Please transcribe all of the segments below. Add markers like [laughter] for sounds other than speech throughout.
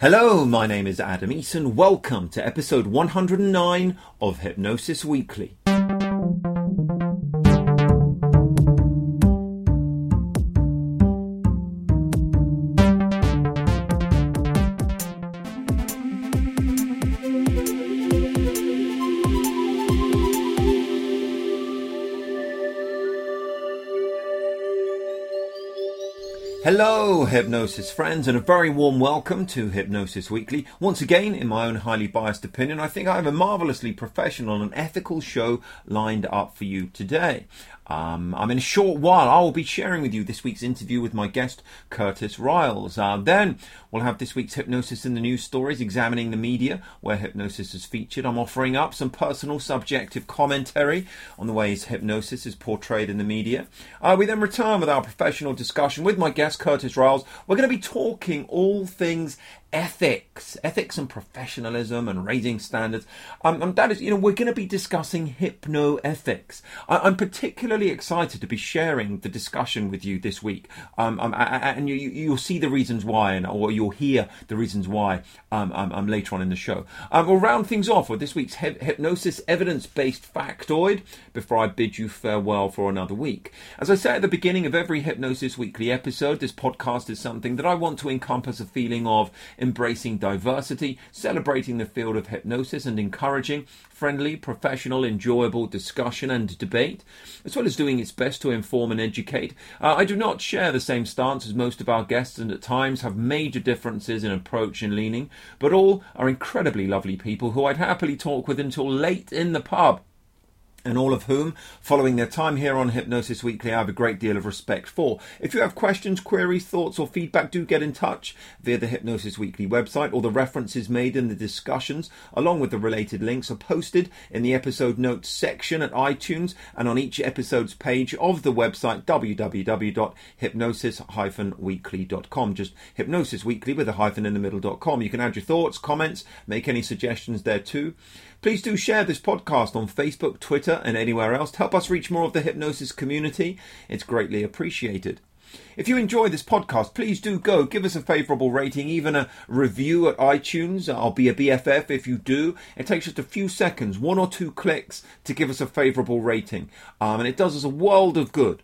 Hello, my name is Adam Eason. Welcome to episode 109 of Hypnosis Weekly. Hello, Hypnosis friends, and a very warm welcome to Hypnosis Weekly. Once again, in my own highly biased opinion, I think I have a marvelously professional and ethical show lined up for you today. Um, I'm in a short while. I will be sharing with you this week's interview with my guest, Curtis Riles. Uh, then we'll have this week's Hypnosis in the News stories, examining the media where hypnosis is featured. I'm offering up some personal subjective commentary on the ways hypnosis is portrayed in the media. Uh, we then return with our professional discussion with my guest, Curtis Riles. We're going to be talking all things ethics, ethics and professionalism and raising standards. Um, and that is, you know, we're going to be discussing hypnoethics. I, am particularly excited to be sharing the discussion with you this week. Um, um, and you, you, will see the reasons why, and, or you'll hear the reasons why um, um, um later on in the show. Um, we'll round things off with this week's hypnosis evidence-based factoid before I bid you farewell for another week. As I say at the beginning of every Hypnosis Weekly episode, this podcast is something that I want to encompass a feeling of embracing diversity, celebrating the field of hypnosis, and encouraging friendly, professional, enjoyable discussion and debate, as well as doing its best to inform and educate. Uh, I do not share the same stance as most of our guests, and at times have major differences in approach and leaning, but all are incredibly lovely people who I'd happily talk with until late in the pub and all of whom, following their time here on Hypnosis Weekly, I have a great deal of respect for. If you have questions, queries, thoughts, or feedback, do get in touch via the Hypnosis Weekly website. All the references made in the discussions, along with the related links, are posted in the episode notes section at iTunes and on each episode's page of the website www.hypnosis-weekly.com. Just Hypnosis Weekly with a hyphen in the middle.com. You can add your thoughts, comments, make any suggestions there too. Please do share this podcast on Facebook, Twitter, and anywhere else to help us reach more of the hypnosis community. It's greatly appreciated. If you enjoy this podcast, please do go give us a favourable rating, even a review at iTunes. I'll be a BFF if you do. It takes just a few seconds, one or two clicks, to give us a favourable rating, um, and it does us a world of good.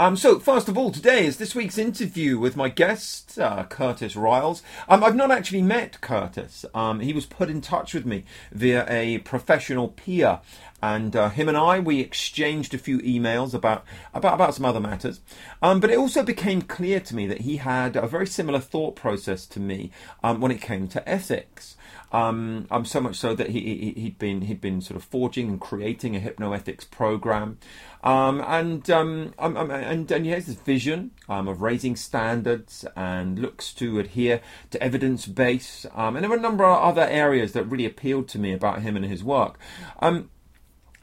Um, so, first of all, today is this week's interview with my guest, uh, Curtis Riles. Um, I've not actually met Curtis. Um, he was put in touch with me via a professional peer, and uh, him and I we exchanged a few emails about about about some other matters. Um, but it also became clear to me that he had a very similar thought process to me um, when it came to ethics. Um, um, so much so that he, he had been he'd been sort of forging and creating a hypnoethics program, um, and, um, um, um, and and he has this vision um, of raising standards and looks to adhere to evidence base, and there were a number of other areas that really appealed to me about him and his work. Um,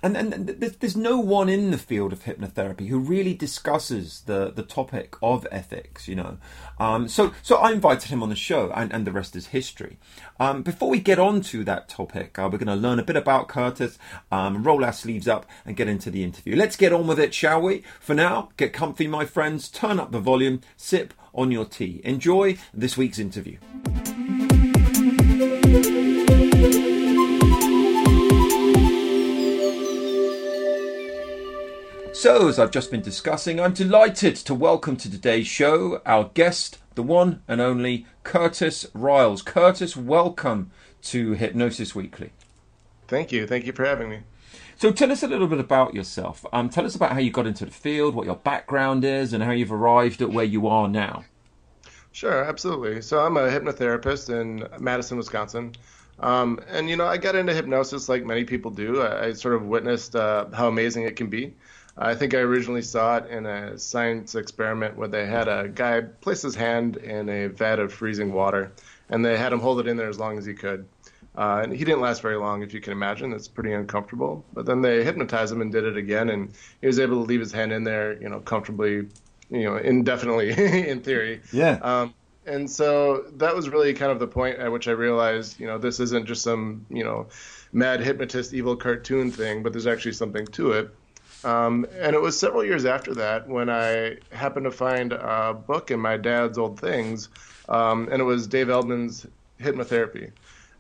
and, and there's no one in the field of hypnotherapy who really discusses the, the topic of ethics, you know. Um, so so I invited him on the show, and, and the rest is history. Um, before we get on to that topic, uh, we're going to learn a bit about Curtis, um, roll our sleeves up, and get into the interview. Let's get on with it, shall we? For now, get comfy, my friends. Turn up the volume, sip on your tea. Enjoy this week's interview. So, as I've just been discussing, I'm delighted to welcome to today's show our guest, the one and only Curtis Riles. Curtis, welcome to Hypnosis Weekly. Thank you. Thank you for having me. So, tell us a little bit about yourself. Um, tell us about how you got into the field, what your background is, and how you've arrived at where you are now. Sure, absolutely. So, I'm a hypnotherapist in Madison, Wisconsin. Um, and, you know, I got into hypnosis like many people do. I, I sort of witnessed uh, how amazing it can be. I think I originally saw it in a science experiment where they had a guy place his hand in a vat of freezing water, and they had him hold it in there as long as he could. Uh, and he didn't last very long, if you can imagine. It's pretty uncomfortable. But then they hypnotized him and did it again, and he was able to leave his hand in there, you know, comfortably, you know, indefinitely, [laughs] in theory. Yeah. Um, and so that was really kind of the point at which I realized, you know, this isn't just some, you know, mad hypnotist evil cartoon thing, but there's actually something to it. Um, and it was several years after that when I happened to find a book in my dad's old things um, and it was Dave Elman's Hypnotherapy.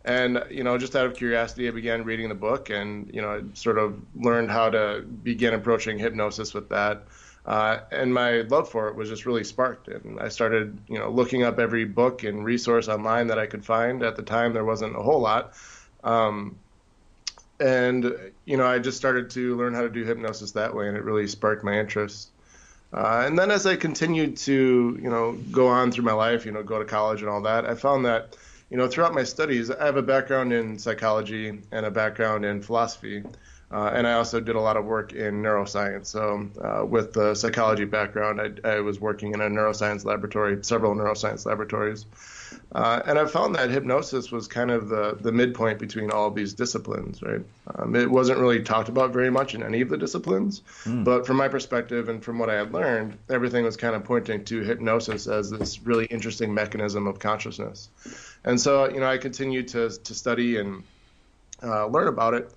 And you know, just out of curiosity, I began reading the book, and you know, I sort of learned how to begin approaching hypnosis with that. Uh, and my love for it was just really sparked. And I started, you know, looking up every book and resource online that I could find. At the time, there wasn't a whole lot. Um, and you know, I just started to learn how to do hypnosis that way, and it really sparked my interest. Uh, and then as I continued to, you know, go on through my life, you know, go to college and all that, I found that, you know, throughout my studies, I have a background in psychology and a background in philosophy. Uh, and I also did a lot of work in neuroscience. So, uh, with the psychology background, I, I, was working in a neuroscience laboratory, several neuroscience laboratories. Uh, and I found that hypnosis was kind of the, the midpoint between all of these disciplines, right? Um, it wasn't really talked about very much in any of the disciplines, mm. but from my perspective and from what I had learned, everything was kind of pointing to hypnosis as this really interesting mechanism of consciousness. And so, you know, I continued to, to study and uh, learn about it.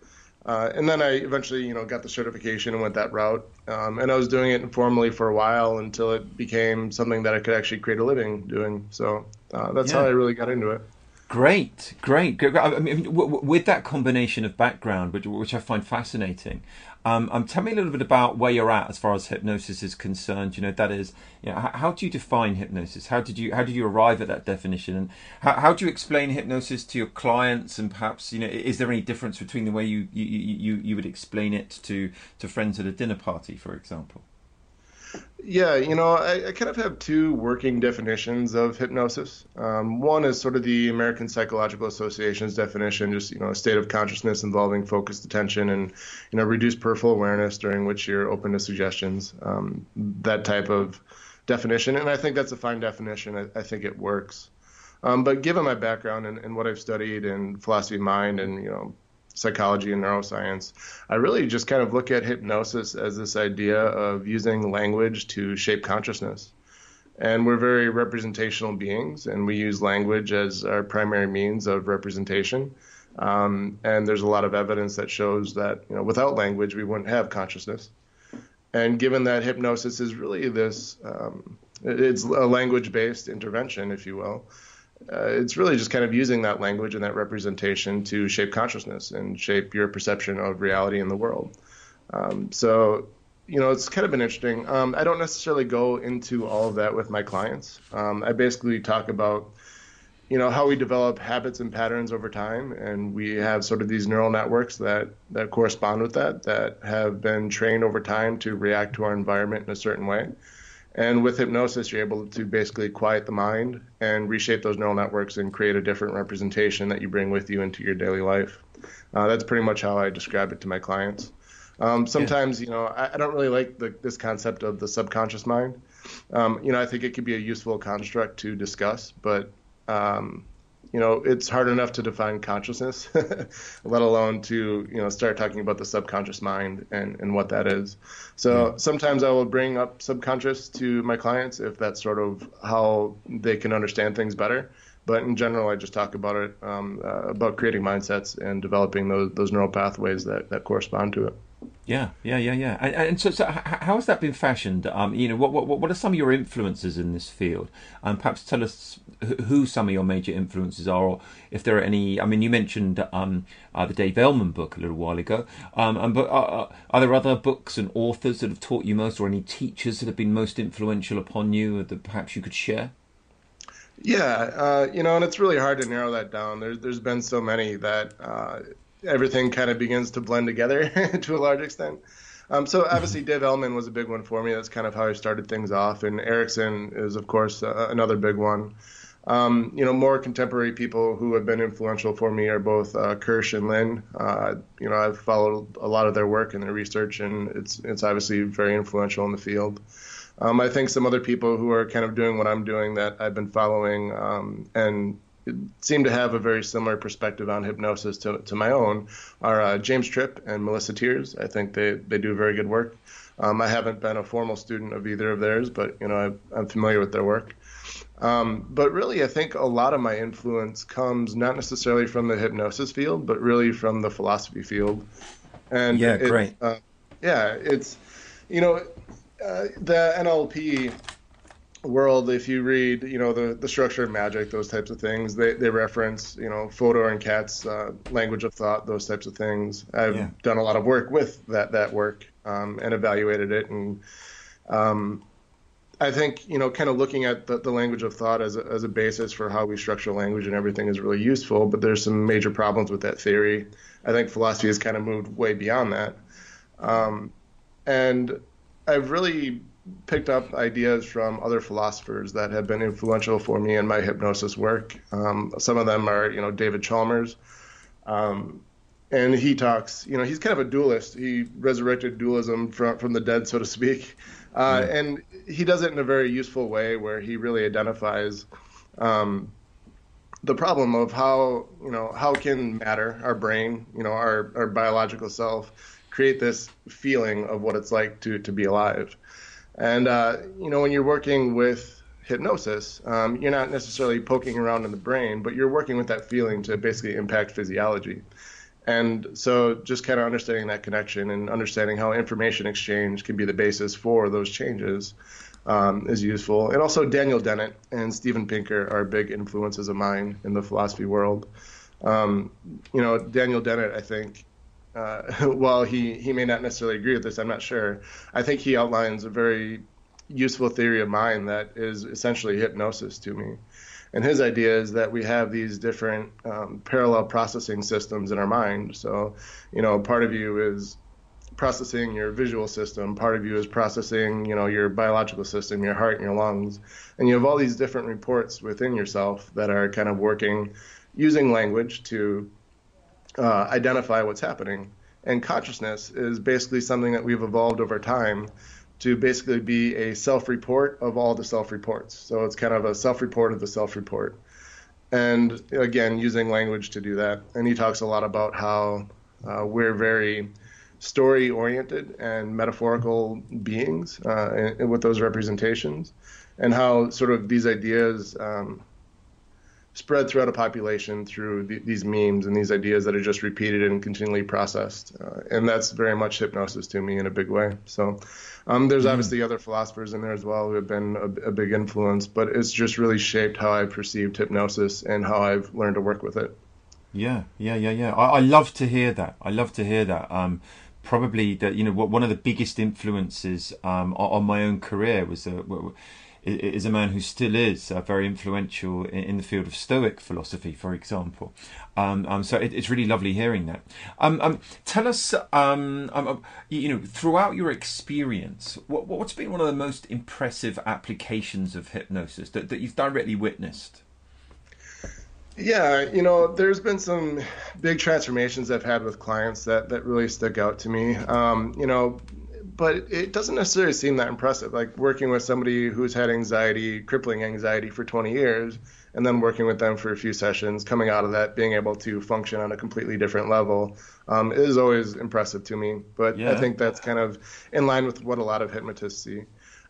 Uh, and then I eventually, you know, got the certification and went that route. Um, and I was doing it informally for a while until it became something that I could actually create a living doing. So uh, that's yeah. how I really got into it. Great, great. I mean, with that combination of background, which, which I find fascinating, um, um, tell me a little bit about where you're at as far as hypnosis is concerned. You know, that is, you know, how, how, do you define hypnosis? How did you how did you arrive at that definition? And how, how do you explain hypnosis to your clients? And perhaps, you know, is there any difference between the way you you, you, you would explain it to to friends at a dinner party, for example? Yeah, you know, I, I, kind of have two working definitions of hypnosis. Um, one is sort of the American Psychological Association's definition, just you know, a state of consciousness involving focused attention and you know, reduced peripheral awareness during which you're open to suggestions. Um, that type of definition, and I think that's a fine definition. I, I think it works. Um, but given my background and, and, what I've studied in philosophy of mind and you know psychology and neuroscience, I really just kind of look at hypnosis as this idea of using language to shape consciousness. And we're very representational beings, and we use language as our primary means of representation. Um, and there's a lot of evidence that shows that you know, without language, we wouldn't have consciousness. And given that hypnosis is really this, um, it's a language based intervention, if you will, uh, it's really just kind of using that language and that representation to shape consciousness and shape your perception of reality in the world. Um, so, you know, it's kind of been interesting. Um, I don't necessarily go into all of that with my clients. Um, I basically talk about, you know, how we develop habits and patterns over time, and we have sort of these neural networks that that correspond with that, that have been trained over time to react to our environment in a certain way. And with hypnosis, you're able to basically quiet the mind and reshape those neural networks and create a different representation that you bring with you into your daily life. Uh, that's pretty much how I describe it to my clients. Um, sometimes, yeah. you know, I, I, don't really like the, this concept of the subconscious mind. Um, you know, I think it could be a useful construct to discuss, but um, you know, it's hard enough to define consciousness, [laughs] let alone to, you know, start talking about the subconscious mind and, and what that is. So sometimes I will bring up subconscious to my clients if that's sort of how they can understand things better. But in general, I just talk about it, um, uh, about creating mindsets and developing those, those neural pathways that, that correspond to it. Yeah, yeah, yeah, yeah. And, and so, so, how has that been fashioned? Um, you know, what, what, what are some of your influences in this field? And um, perhaps tell us who some of your major influences are, or if there are any. I mean, you mentioned um, uh, the Dave Elman book a little while ago. Um, and, but are, are, there other books and authors that have taught you most, or any teachers that have been most influential upon you that perhaps you could share? Yeah, uh, you know, and it's really hard to narrow that down. There's there's been so many that uh, everything kind of begins to blend together [laughs] to a large extent. Um, so obviously Dave Elman was a big one for me. That's kind of how I started things off. And Erickson is of course uh, another big one. Um, you know, more contemporary people who have been influential for me are both uh, Kirsch and Lynn. Uh, you know, I've followed a lot of their work and their research, and it's it's obviously very influential in the field. Um, I think some other people who are kind of doing what I'm doing that I've been following um, and seem to have a very similar perspective on hypnosis to, to my own are uh, James Tripp and Melissa Tiers. I think they, they do very good work. Um, I haven't been a formal student of either of theirs, but you know I, am familiar with their work. Um, but really, I think a lot of my influence comes not necessarily from the hypnosis field, but really from the philosophy field. And yeah, it, great. Uh, yeah, it's you know uh, the NLP world, if you read, you know, the, the structure of magic, those types of things, they, they reference, you know, Fodor and Katz's uh, language of thought, those types of things. I've yeah. done a lot of work with that that work um, and evaluated it, and um, I think you know, kind of looking at the, the language of thought as a, as a basis for how we structure language and everything is really useful. But there's some major problems with that theory. I think philosophy has kind of moved way beyond that, um, and I've really picked up ideas from other philosophers that have been influential for me in my hypnosis work. Um, some of them are, you know, David Chalmers. Um, and he talks, you know, he's kind of a dualist. He resurrected dualism from, from the dead, so to speak. Uh. And he does it in a very useful way where he really identifies um, the problem of how, you know, how can matter, our brain, you know, our, our biological self, create this feeling of what it's like to, to be alive. And uh, you know, when you're working with hypnosis, um, you're not necessarily poking around in the brain, but you're working with that feeling to basically impact physiology. And so, just kind of understanding that connection and understanding how information exchange can be the basis for those changes um, is useful. And also, Daniel Dennett and Steven Pinker are big influences of mine in the philosophy world. Um, you know, Daniel Dennett, I think, uh, [laughs] while he, he may not necessarily agree with this, I'm not sure. I think he outlines a very useful theory of mind that is essentially hypnosis to me. And his idea is that we have these different um, parallel processing systems in our mind. So, you know, part of you is processing your visual system, part of you is processing, you know, your biological system, your heart and your lungs. And you have all these different reports within yourself that are kind of working using language to uh, identify what's happening. And consciousness is basically something that we've evolved over time to basically be a self report of all the self reports. So it's kind of a self report of the self report. And again, using language to do that. And he talks a lot about how uh, we're very story oriented and metaphorical beings uh, with those representations, and how sort of these ideas um, spread throughout a population through th- these memes and these ideas that are just repeated and continually processed. Uh, and that's very much hypnosis to me in a big way. So um, there's mm-hmm. obviously other philosophers in there as well who have been a, a, big influence, but it's just really shaped how I perceived hypnosis and how I've learned to work with it. Yeah, yeah, yeah, yeah. I, I love to hear that. I love to hear that. Um, probably that you know one of the biggest influences um, on, on, my own career was uh, is a man who still is uh, very influential in, in, the field of Stoic philosophy, for example. Um, um, so it, it's really lovely hearing that. Um, um tell us, um, um, you know, throughout your experience, what, what's been one of the most impressive applications of hypnosis that, that you've directly witnessed? Yeah, you know, there's been some big transformations I've had with clients that, that really stuck out to me. you know, but it doesn't necessarily seem that impressive. Like working with somebody who's had anxiety, crippling anxiety for 20 years, and then working with them for a few sessions, coming out of that, being able to function on a completely different level, um, is always impressive to me. But yeah. I think that's kind of in line with what a lot of hypnotists see.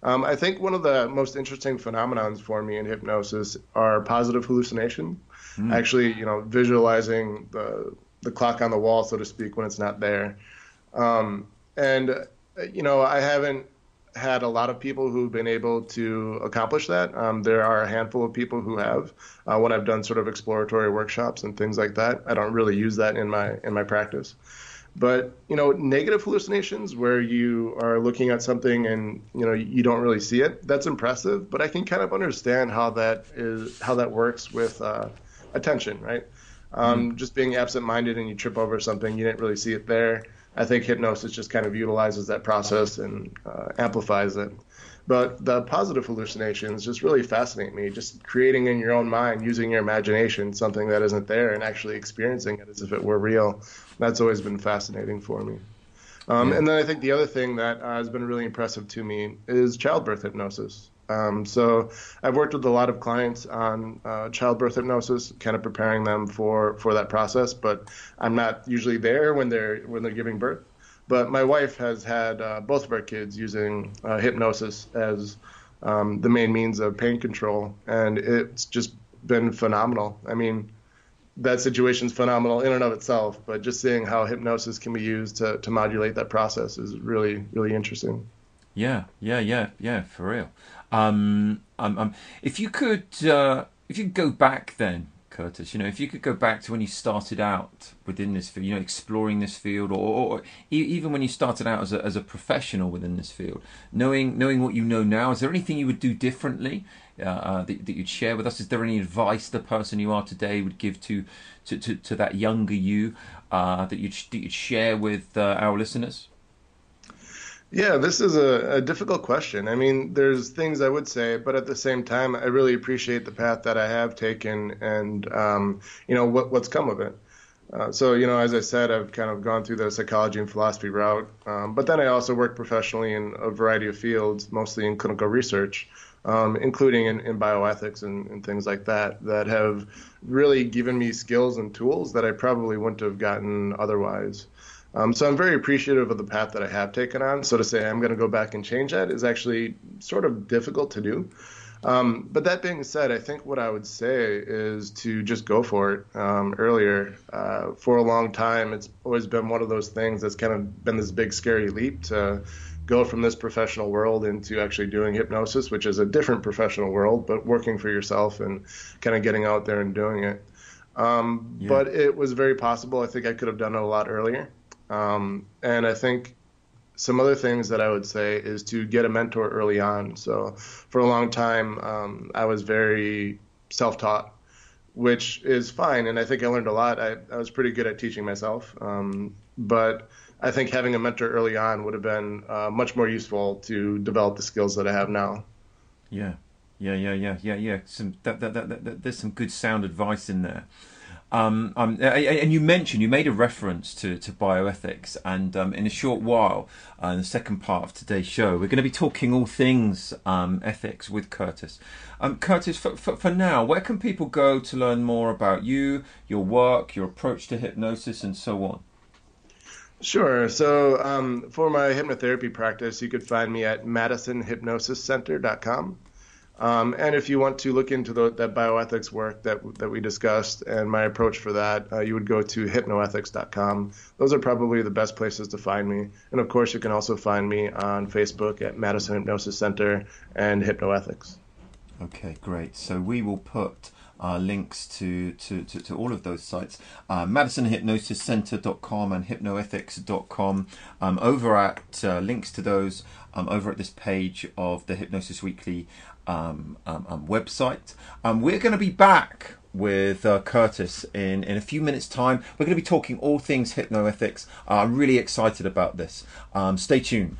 Um, I think one of the most interesting phenomenons for me in hypnosis are positive hallucination. Mm. Actually, you know, visualizing the the clock on the wall, so to speak, when it's not there. Um, and you know, I haven't had a lot of people who've been able to accomplish that. Um, there are a handful of people who have. Uh, when I've done sort of exploratory workshops and things like that, I don't really use that in my in my practice. But you know, negative hallucinations where you are looking at something and you know you don't really see it, that's impressive. But I can kind of understand how that is how that works with uh, attention, right? Um, mm Just being absent-minded and you trip over something, you didn't really see it there. I think hypnosis just kind of utilizes that process and uh, amplifies it. But the positive hallucinations just really fascinate me. Just creating in your own mind, using your imagination, something that isn't there, and actually experiencing it as if it were real. That's always been fascinating for me. Um. And then I think the other thing that uh, has been really impressive to me is childbirth hypnosis. Um, so I've worked with a lot of clients on uh, childbirth hypnosis, kind of preparing them for for that process. But I'm not usually there when they're when they're giving birth. But my wife has had uh, both of our kids using uh, hypnosis as um, the main means of pain control, and it's just been phenomenal. I mean, that situation's phenomenal in and of itself, but just seeing how hypnosis can be used to, to modulate that process is really really interesting. Yeah, yeah, yeah, yeah, for real. Um, um, um, if you could, uh, if you could go back then, Curtis, you know, if you could go back to when you started out within this field, you know, exploring this field, or, or even when you started out as a, as a professional within this field, knowing knowing what you know now, is there anything you would do differently uh, uh, that, that you'd share with us? Is there any advice the person you are today would give to to, to, to that younger you uh, that you'd that you'd share with uh, our listeners? Yeah, this is a, a, difficult question. I mean, there's things I would say, but at the same time, I really appreciate the path that I have taken and, um, you know, what, what's come of it. Uh, so, you know, as I said, I've kind of gone through the psychology and philosophy route, um, but then I also work professionally in a variety of fields, mostly in clinical research, um, including in, in bioethics and, and, things like that, that have really given me skills and tools that I probably wouldn't have gotten otherwise. Um, so I'm very appreciative of the path that I have taken on. So to say I'm going to go back and change that is actually sort of difficult to do. Um, but that being said, I think what I would say is to just go for it. Um, earlier, uh, for a long time, it's always been one of those things that's kind of been this big scary leap to go from this professional world into actually doing hypnosis, which is a different professional world, but working for yourself and kind of getting out there and doing it. Um, yeah. But it was very possible. I think I could have done it a lot earlier. Um, and I think some other things that I would say is to get a mentor early on. So for a long time, um, I was very self-taught, which is fine, and I think I learned a lot. I, I was pretty good at teaching myself, um, but I think having a mentor early on would have been uh, much more useful to develop the skills that I have now. Yeah, yeah, yeah, yeah, yeah, yeah. Some that, that, that, that there's some good sound advice in there. Um, um, and you mentioned you made a reference to, to bioethics, and um, in a short while, uh, in the second part of today's show, we're going to be talking all things um, ethics with Curtis. Um, Curtis, for, for, for, now, where can people go to learn more about you, your work, your approach to hypnosis, and so on? Sure. So um, for my hypnotherapy practice, you could find me at madisonhypnosiscenter.com. Um, and if you want to look into the, that bioethics work that that we discussed and my approach for that, uh, you would go to hypnoethics.com. Those are probably the best places to find me. And of course, you can also find me on Facebook at Madison Hypnosis Center and Hypnoethics. Okay, great. So we will put uh, links to, to, to, to, all of those sites, uh, madisonhypnosiscenter.com and hypnoethics.com. Um, over at uh, links to those um, over at this page of the Hypnosis Weekly um, um, website. Um, we're going to be back with uh, Curtis in, in a few minutes' time. We're going to be talking all things hypnoethics. Uh, I'm really excited about this. Um, stay tuned.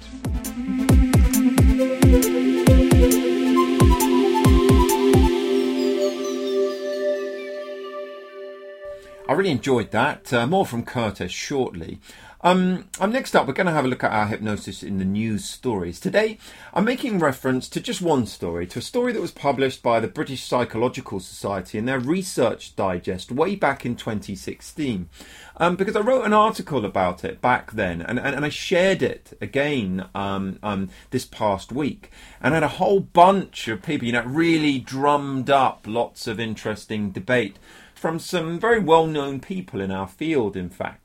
I really enjoyed that. Uh, more from Curtis shortly. Um, um, next up, we're going to have a look at our hypnosis in the news stories. Today, I'm making reference to just one story, to a story that was published by the British Psychological Society in their Research Digest way back in 2016. Um, because I wrote an article about it back then, and, and, and I shared it again um, um, this past week, and had a whole bunch of people, you know, really drummed up lots of interesting debate from some very well-known people in our field, in fact.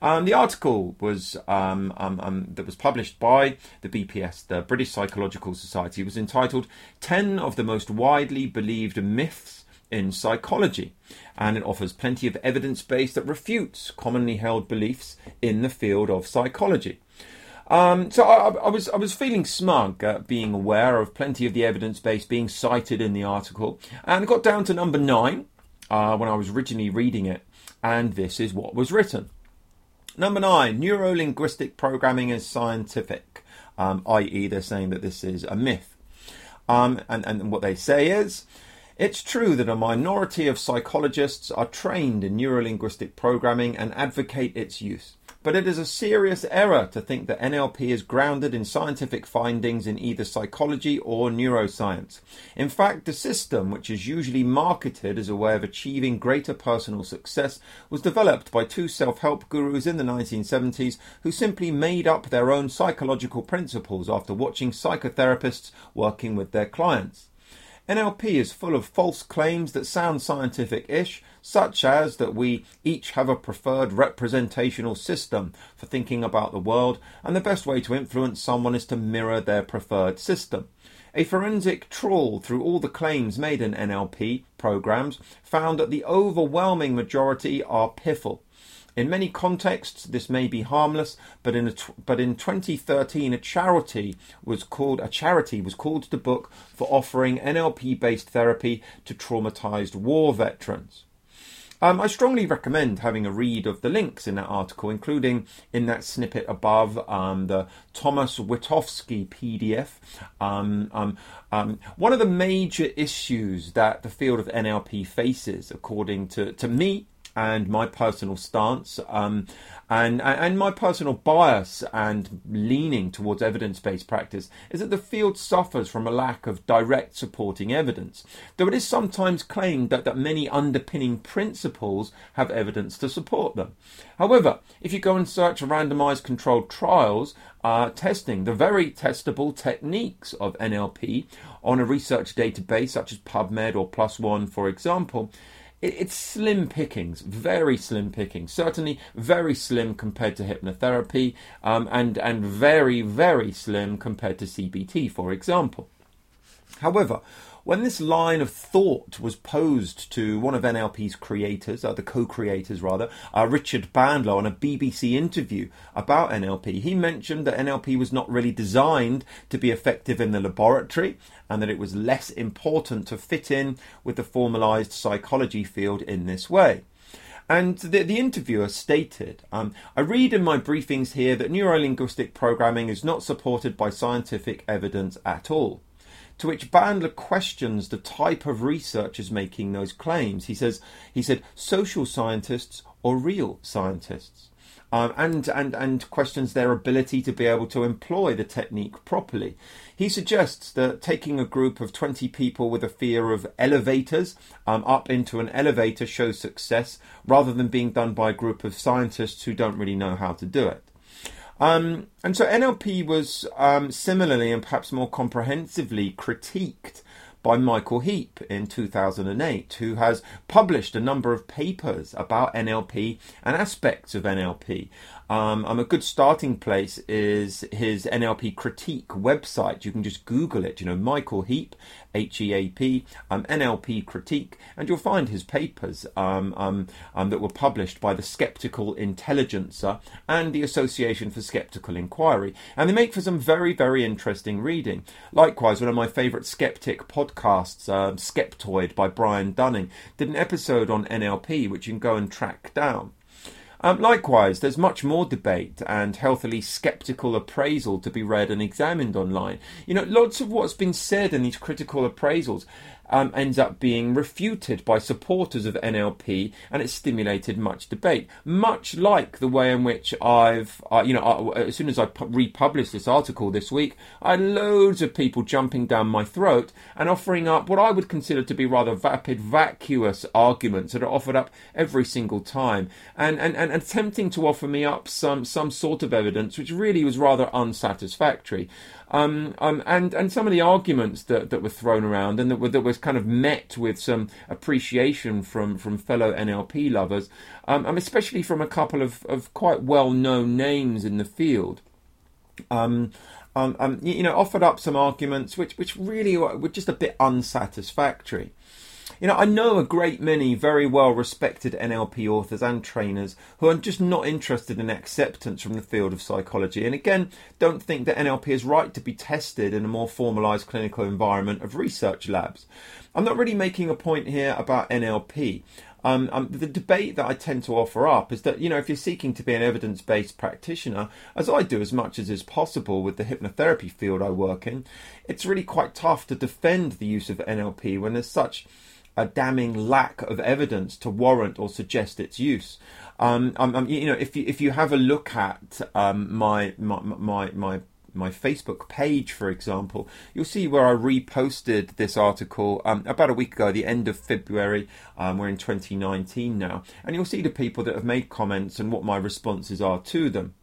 Um, the article was um, um, um, that was published by the BPS, the British Psychological Society, was entitled 10 of the Most Widely Believed Myths in Psychology. And it offers plenty of evidence base that refutes commonly held beliefs in the field of psychology. Um, so I, I, was I was feeling smug uh, being aware of plenty of the evidence base being cited in the article, and got down to number nine uh, when I was originally reading it, and this is what was written. Number nine, neuro linguistic programming is scientific, um, i.e., they're saying that this is a myth. Um, and, and what they say is it's true that a minority of psychologists are trained in neurolinguistic programming and advocate its use. But it is a serious error to think that NLP is grounded in scientific findings in either psychology or neuroscience. In fact, the system, which is usually marketed as a way of achieving greater personal success, was developed by two self help gurus in the 1970s who simply made up their own psychological principles after watching psychotherapists working with their clients. NLP is full of false claims that sound scientific ish, such as that we each have a preferred representational system for thinking about the world, and the best way to influence someone is to mirror their preferred system. A forensic trawl through all the claims made in NLP programs found that the overwhelming majority are piffle. In many contexts, this may be harmless, but in but in 2013, a charity was called a charity was called to book for offering NLP-based therapy to traumatized war veterans. Um, I strongly recommend having a read of the links in that article, including in that snippet above um, the Thomas Witkowski PDF. Um, um, um, one of the major issues that the field of NLP faces, according to, to me and my personal stance um, and, and my personal bias and leaning towards evidence based practice is that the field suffers from a lack of direct supporting evidence, though it is sometimes claimed that, that many underpinning principles have evidence to support them. However, if you go and search randomized controlled trials uh, testing the very testable techniques of NLP on a research database such as PubMed or PLOS ONE, for example, it's slim pickings, very slim pickings. Certainly very slim compared to hypnotherapy, um, and and very very slim compared to CBT, for example. However, when this line of thought was posed to one of NLP's creators, uh, the co-creators rather, uh, Richard Bandler, on a BBC interview about NLP, he mentioned that NLP was not really designed to be effective in the laboratory, and that it was less important to fit in with the formalized psychology field in this way. And the, the interviewer stated, um, I read in my briefings here that neurolinguistic programming is not supported by scientific evidence at all. To which Bandler questions the type of researchers making those claims. He says, he said, social scientists or real scientists? Um, and, and, and questions their ability to be able to employ the technique properly. He suggests that taking a group of 20 people with a fear of elevators um, up into an elevator shows success rather than being done by a group of scientists who don't really know how to do it. Um, and so NLP was um, similarly and perhaps more comprehensively critiqued by Michael Heap in 2008, who has published a number of papers about NLP and aspects of NLP. Um, um, a good starting place is his NLP critique website. You can just Google it, you know, Michael Heap, H E A P, um, NLP critique, and you'll find his papers um, um, um, that were published by the Skeptical Intelligencer and the Association for Skeptical Inquiry. And they make for some very, very interesting reading. Likewise, one of my favourite skeptic podcasts, uh, Skeptoid by Brian Dunning, did an episode on NLP, which you can go and track down. Um, likewise, there's much more debate and healthily sceptical appraisal to be read and examined online. You know, lots of what's been said in these critical appraisals um, ends up being refuted by supporters of NLP, and it stimulated much debate. Much like the way in which I've, uh, you know, uh, as soon as I pu- republished this article this week, I had loads of people jumping down my throat and offering up what I would consider to be rather vapid, vacuous arguments that are offered up every single time, and, and, and attempting to offer me up some some sort of evidence which really was rather unsatisfactory. Um, um, and and some of the arguments that, that were thrown around and that, were, that was kind of met with some appreciation from, from fellow NLP lovers, um, um, especially from a couple of, of quite well known names in the field. Um, um, you know, offered up some arguments which, which really were just a bit unsatisfactory. You know, I know a great many very well respected NLP authors and trainers who are just not interested in acceptance from the field of psychology, and again, don't think that NLP is right to be tested in a more formalized clinical environment of research labs. I'm not really making a point here about NLP. Um, um, the debate that I tend to offer up is that, you know, if you're seeking to be an evidence based practitioner, as I do as much as is possible with the hypnotherapy field I work in, it's really quite tough to defend the use of NLP when there's such a damning lack of evidence to warrant or suggest its use. Um, you know, if you if you have a look at um, my, my my my my Facebook page, for example, you'll see where I reposted this article um, about a week ago, the end of February. Um, we're in 2019 now, and you'll see the people that have made comments and what my responses are to them.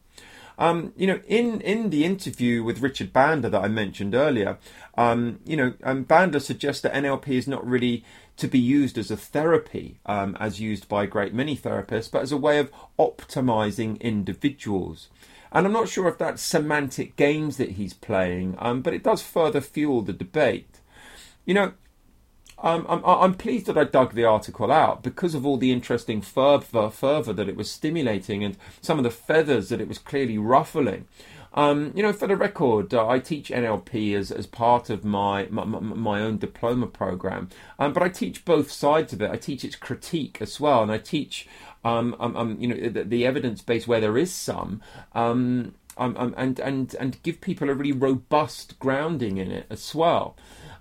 Um, you know, in, in the interview with Richard Bandler that I mentioned earlier, um, you know, um, Bandler suggests that NLP is not really to be used as a therapy, um, as used by a great many therapists, but as a way of optimizing individuals. And I'm not sure if that's semantic games that he's playing, um, but it does further fuel the debate. You know, um, I'm, I'm, pleased that I dug the article out because of all the interesting fervour, fervour that it was stimulating and some of the feathers that it was clearly ruffling. Um, you know, for the record, uh, I teach NLP as, as part of my, my, my own diploma program, um, but I teach both sides of it. I teach its critique as well, and I teach, um, um, um you know, the, the evidence base where there is some, um, and and and give people a really robust grounding in it as well.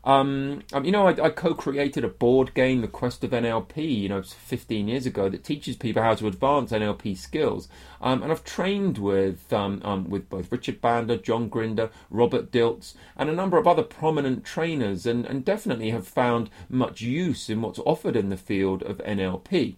Um, um, you know, I, I, co-created a board game, The Quest of NLP, you know, 15 years ago, that teaches people how to advance NLP skills. Um, and I've trained with um, um, with both Richard Bandler, John Grinder, Robert Dilts, and a number of other prominent trainers, and, and definitely have found much use in what's offered in the field of NLP.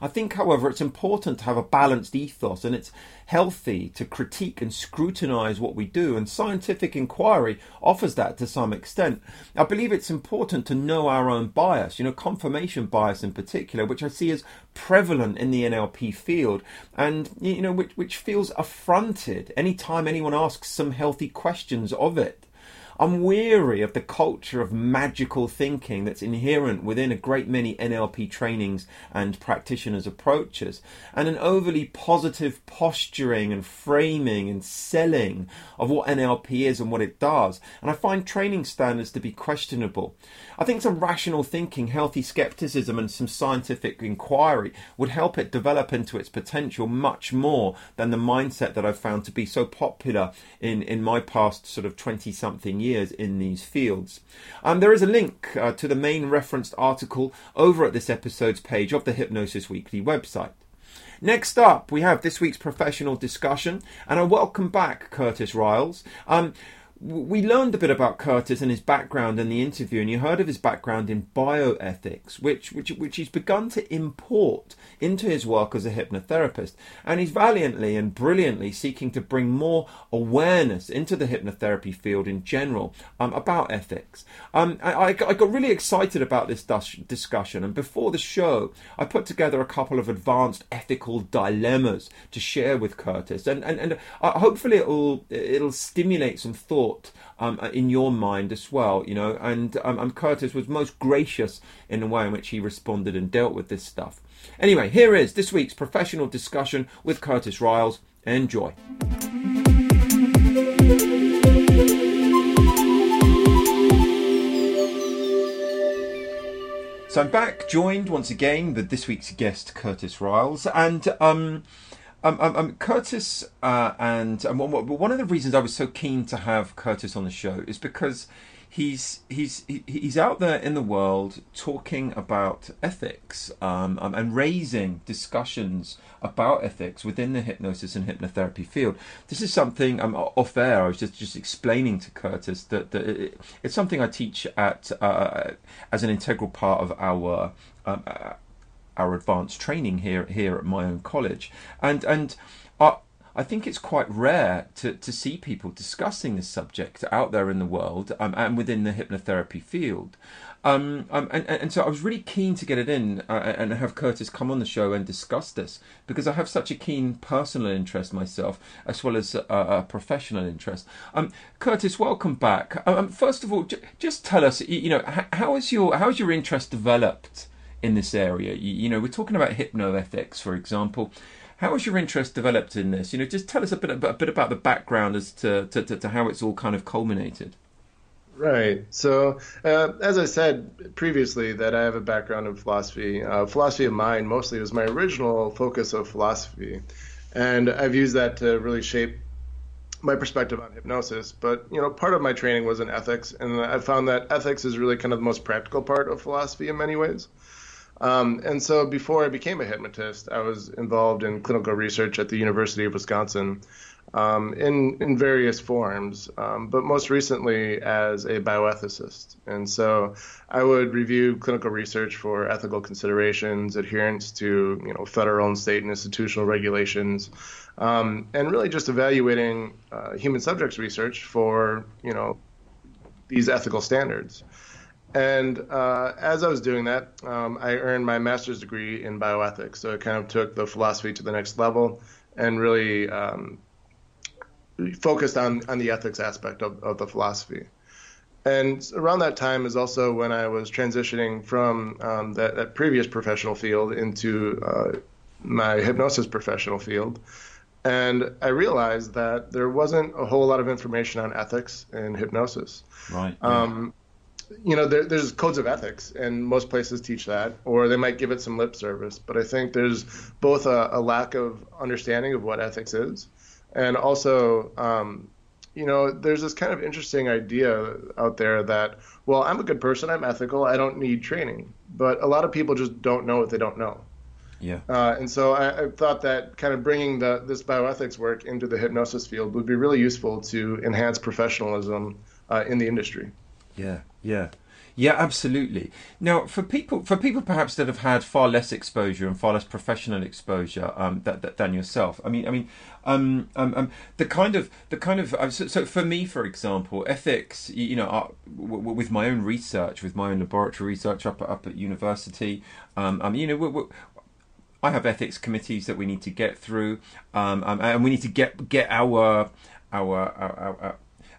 I think, however, it's important to have a balanced ethos and it's healthy to critique and scrutinize what we do, and scientific inquiry offers that to some extent. I believe it's important to know our own bias, you know, confirmation bias in particular, which I see as prevalent in the NLP field and, you know, which, which feels affronted anytime anyone asks some healthy questions of it. I'm weary of the culture of magical thinking that's inherent within a great many NLP trainings and practitioners' approaches, and an overly positive posturing and framing and selling of what NLP is and what it does. And I find training standards to be questionable. I think some rational thinking, healthy skepticism, and some scientific inquiry would help it develop into its potential much more than the mindset that I've found to be so popular in, in my past sort of 20 something years in these fields. Um, there is a link uh, to the main referenced article over at this episode's page of the Hypnosis Weekly website. Next up, we have this week's professional discussion, and I welcome back Curtis Riles. Um, we learned a bit about Curtis and his background in the interview, and you heard of his background in bioethics, which which which he's begun to import into his work as a hypnotherapist, and he's valiantly and brilliantly seeking to bring more awareness into the hypnotherapy field in general um, about ethics. Um, I, I, got really excited about this discussion, and before the show, I put together a couple of advanced ethical dilemmas to share with Curtis, and and, and uh, hopefully it'll it'll stimulate some thought thought um, uh, in your mind as well, you know. And um, Curtis was most gracious in the way in which he responded and dealt with this stuff. Anyway, here is this week's professional discussion with Curtis Riles. Enjoy. So I'm back, joined once again with this week's guest, Curtis Riles, and um, um, um, um, Curtis, uh, and um, one of the reasons I was so keen to have Curtis on the show is because he's he's he's out there in the world talking about ethics um, um, and raising discussions about ethics within the hypnosis and hypnotherapy field. This is something um, off air. I was just just explaining to Curtis that, that it, it's something I teach at uh, as an integral part of our. Um, uh, our advanced training here here at my own college, and and I, I think it's quite rare to, to see people discussing this subject out there in the world um, and within the hypnotherapy field. Um, um, and, and so I was really keen to get it in uh, and have Curtis come on the show and discuss this because I have such a keen personal interest myself as well as a, a professional interest. Um, Curtis, welcome back. Um, first of all, j- just tell us, you know, how, is your how has your interest developed? In this area? You, you know, we're talking about hypnoethics, for example. How has your interest developed in this? You know, just tell us a bit, a bit about the background as to, to, to, to how it's all kind of culminated. Right. So, uh, as I said previously, that I have a background in philosophy. Uh, philosophy of mind mostly was my original focus of philosophy, and I've used that to really shape my perspective on hypnosis. But you know, part of my training was in ethics, and I found that ethics is really kind of the most practical part of philosophy in many ways. Um, and so before I became a hypnotist, I was involved in clinical research at the University of Wisconsin um, in in various forms, um, but most recently as a bioethicist. And so I would review clinical research for ethical considerations, adherence to you know federal and state and institutional regulations, um, and really just evaluating uh, human subjects research for you know these ethical standards. And uh, as I was doing that, um, I earned my master's degree in bioethics. So it kind of took the philosophy to the next level and really um, focused on, on the ethics aspect of, of the philosophy. And around that time is also when I was transitioning from um, that, that, previous professional field into uh, my hypnosis professional field. And I realized that there wasn't a whole lot of information on ethics in hypnosis. Right. Yeah. Um, you know, there, there's codes of ethics, and most places teach that, or they might give it some lip service. But I think there's both a, a lack of understanding of what ethics is, and also, um, you know, there's this kind of interesting idea out there that, well, I'm a good person, I'm ethical, I don't need training. But a lot of people just don't know what they don't know. Yeah. Uh, and so I, I, thought that kind of bringing the, this bioethics work into the hypnosis field would be really useful to enhance professionalism uh, in the industry. Yeah, yeah. Yeah, absolutely. Now, for people, for people perhaps that have had far less exposure and far less professional exposure um, that, that, than yourself, I mean, I mean, um, um, um the kind of the kind of uh, so, so, for me, for example, ethics, you, know, uh, w- w- with my own research, with my own laboratory research up up at university, um, you know, I have ethics committees that we need to get through, um, um, and we need to get get our our, our, our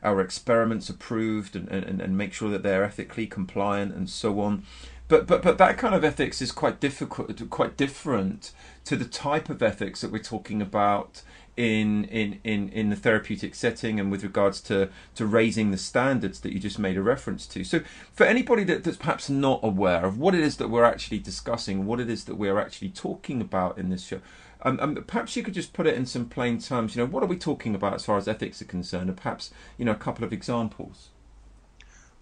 our experiments approved and, and, and make sure that they're ethically compliant and so on. But, but but that kind of ethics is quite difficult, quite different to the type of ethics that we're talking about in in in in the therapeutic setting and with regards to to raising the standards that you just made a reference to so for anybody that, that's perhaps not aware of what it is that we're actually discussing what it is that we're actually talking about in this show um, um, perhaps you could just put it in some plain terms. You know, what are we talking about as far as ethics are concerned, and perhaps you know a couple of examples.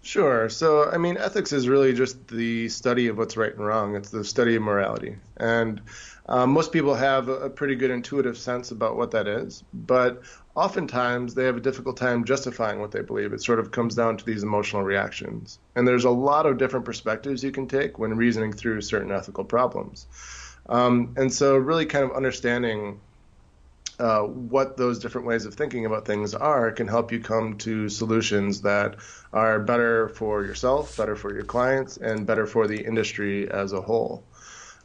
Sure. So, I mean, ethics is really just the study of what's right and wrong. It's the study of morality, and um, most people have a pretty good intuitive sense about what that is, but oftentimes they have a difficult time justifying what they believe. It sort of comes down to these emotional reactions, and there's a lot of different perspectives you can take when reasoning through certain ethical problems. Um, and so, really, kind of understanding uh, what those different ways of thinking about things are can help you come to solutions that are better for yourself, better for your clients, and better for the industry as a whole.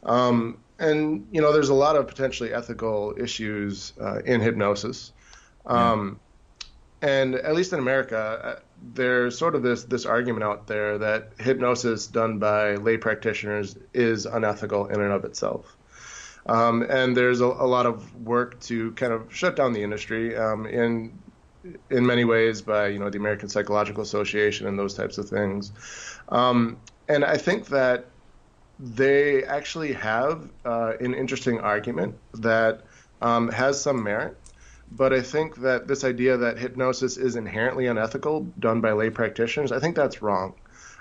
Um, and you know, there's a lot of potentially ethical issues uh, in hypnosis. Um, yeah. And at least in America, uh, there's sort of this this argument out there that hypnosis done by lay practitioners is unethical in and of itself. Um, and there's a, a, lot of work to kind of shut down the industry um, in in many ways by you know the American Psychological Association and those types of things. Um, and I think that they actually have uh, an interesting argument that um, has some merit. But I think that this idea that hypnosis is inherently unethical, done by lay practitioners, I think that's wrong.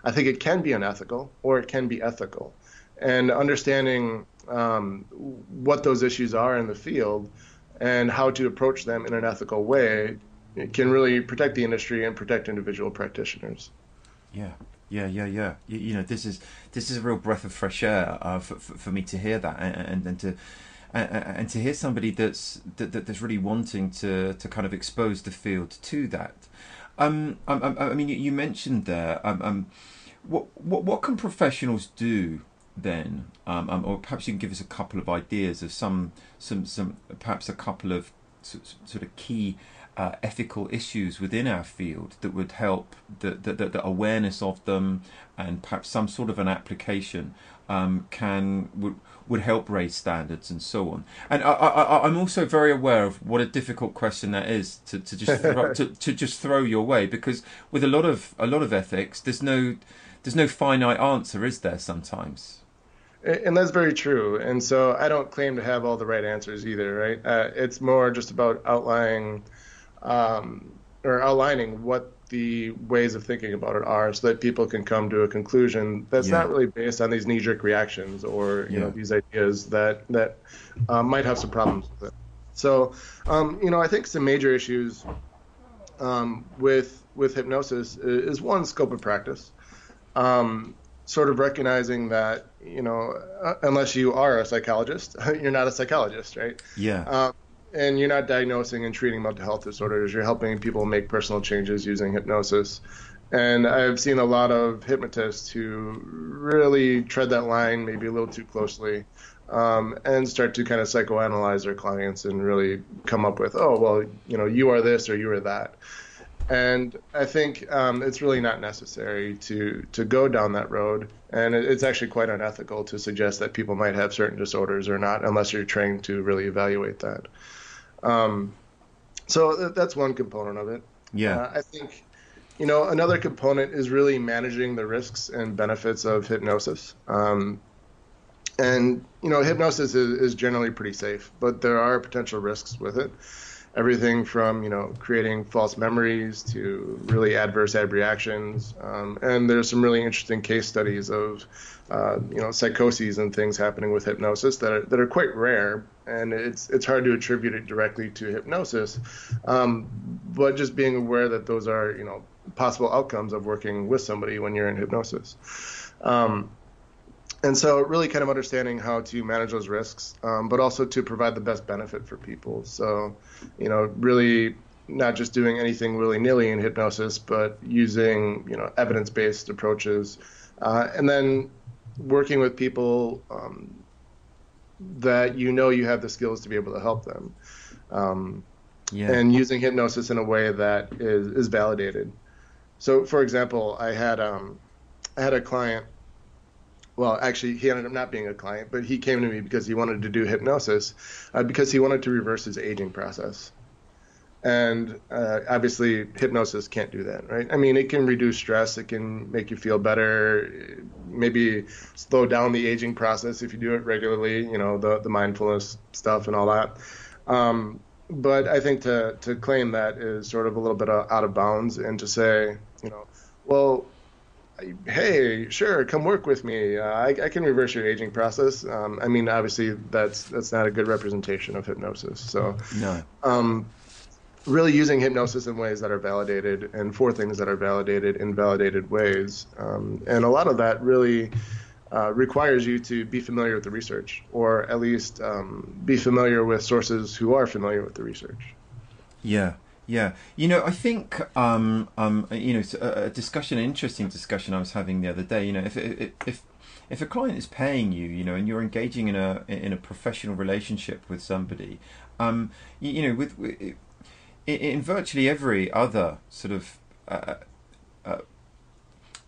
I think it can be unethical or it can be ethical. And understanding um, what those issues are in the field and how to approach them in an ethical way can really protect the industry and protect individual practitioners. Yeah, yeah, yeah, yeah. You, you know, this is this is a real breath of fresh air uh, for, for, me to hear that and, and, to and, to hear somebody that's that, that's really wanting to to kind of expose the field to that. Um, I, um, um, I, I mean, you mentioned there. Um, um, what what what can professionals do then, um, um, or perhaps you can give us a couple of ideas of some some some perhaps a couple of sort of key uh, ethical issues within our field that would help the, the, the, awareness of them and perhaps some sort of an application um, can would would help raise standards and so on. And I, am also very aware of what a difficult question that is to, to just [laughs] throw, to, to just throw your way because with a lot of a lot of ethics, there's no there's no finite answer, is there? Sometimes. And that's very true. And so I don't claim to have all the right answers either, right? Uh, it's more just about outlining um, or outlining what the ways of thinking about it are so that people can come to a conclusion that's yeah. not really based on these knee-jerk reactions or you yeah. know these ideas that that uh, might have some problems with it. So, um, you know, I think some major issues um, with with hypnosis is one scope of practice. Um, sort of recognizing that you know uh, unless you are a psychologist, [laughs] you're not a psychologist, right? Yeah. Um, and you're not diagnosing and treating mental health disorders. You're helping people make personal changes using hypnosis. And I've seen a lot of hypnotists who really tread that line maybe a little too closely um, and start to kind of psychoanalyze their clients and really come up with, oh, well, you know, you are this or you are that. And I think um, it's really not necessary to to go down that road, and it's actually quite unethical to suggest that people might have certain disorders or not, unless you're trained to really evaluate that. Um, so that's one component of it. Yeah. Uh, I think, you know, another component is really managing the risks and benefits of hypnosis. Um, and, you know, hypnosis is, is generally pretty safe, but there are potential risks with it everything from you know creating false memories to really adverse ad reactions. Um, and there's some really interesting case studies of uh, you know psychoses and things happening with hypnosis that are, that are quite rare. And it's it's hard to attribute it directly to hypnosis, um, but just being aware that those are you know possible outcomes of working with somebody when you're in hypnosis. Um, and so really kind of understanding how to manage those risks, um, but also to provide the best benefit for people. So, you know, really not just doing anything willy nilly in hypnosis, but using you know evidence-based approaches, uh, and then working with people um, that you know you have the skills to be able to help them, um, yeah. and using hypnosis in a way that is is validated. So, for example, I had um, I had a client well, actually, he ended up not being a client, but he came to me because he wanted to do hypnosis, uh, because he wanted to reverse his aging process. And uh, obviously, hypnosis can't do that, right? I mean, it can reduce stress, it can make you feel better, maybe slow down the aging process if you do it regularly, you know, the, the mindfulness stuff and all that. Um, but I think to, to claim that is sort of a little bit out of bounds and to say, you know, well, hey, sure, come work with me. Uh, I, I, can reverse your aging process. Um, I mean, obviously, that's that's not a good representation of hypnosis. So, no. Um, really using hypnosis in ways that are validated and for things that are validated in validated ways. Um, and a lot of that really uh, requires you to be familiar with the research, or at least um, be familiar with sources who are familiar with the research. Yeah. Yeah, you know, I think um, um, you know, a, discussion, an interesting discussion I was having the other day. You know, if if if a client is paying you, you know, and you're engaging in a in a professional relationship with somebody, um, you, you know, with, with in, virtually every other sort of uh,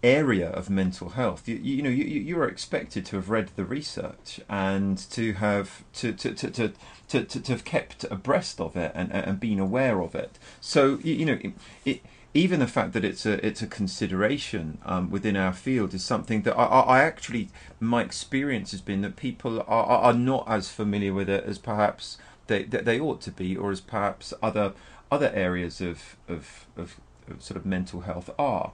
area of mental health. You, you know, you, you are expected to have read the research and to have to to, to, to, to, to, have kept abreast of it and, and been aware of it. So you, know, it, it, even the fact that it's a it's a consideration um, within our field is something that I, I, actually my experience has been that people are, are not as familiar with it as perhaps they they ought to be, or as perhaps other other areas of, of, of sort of mental health are.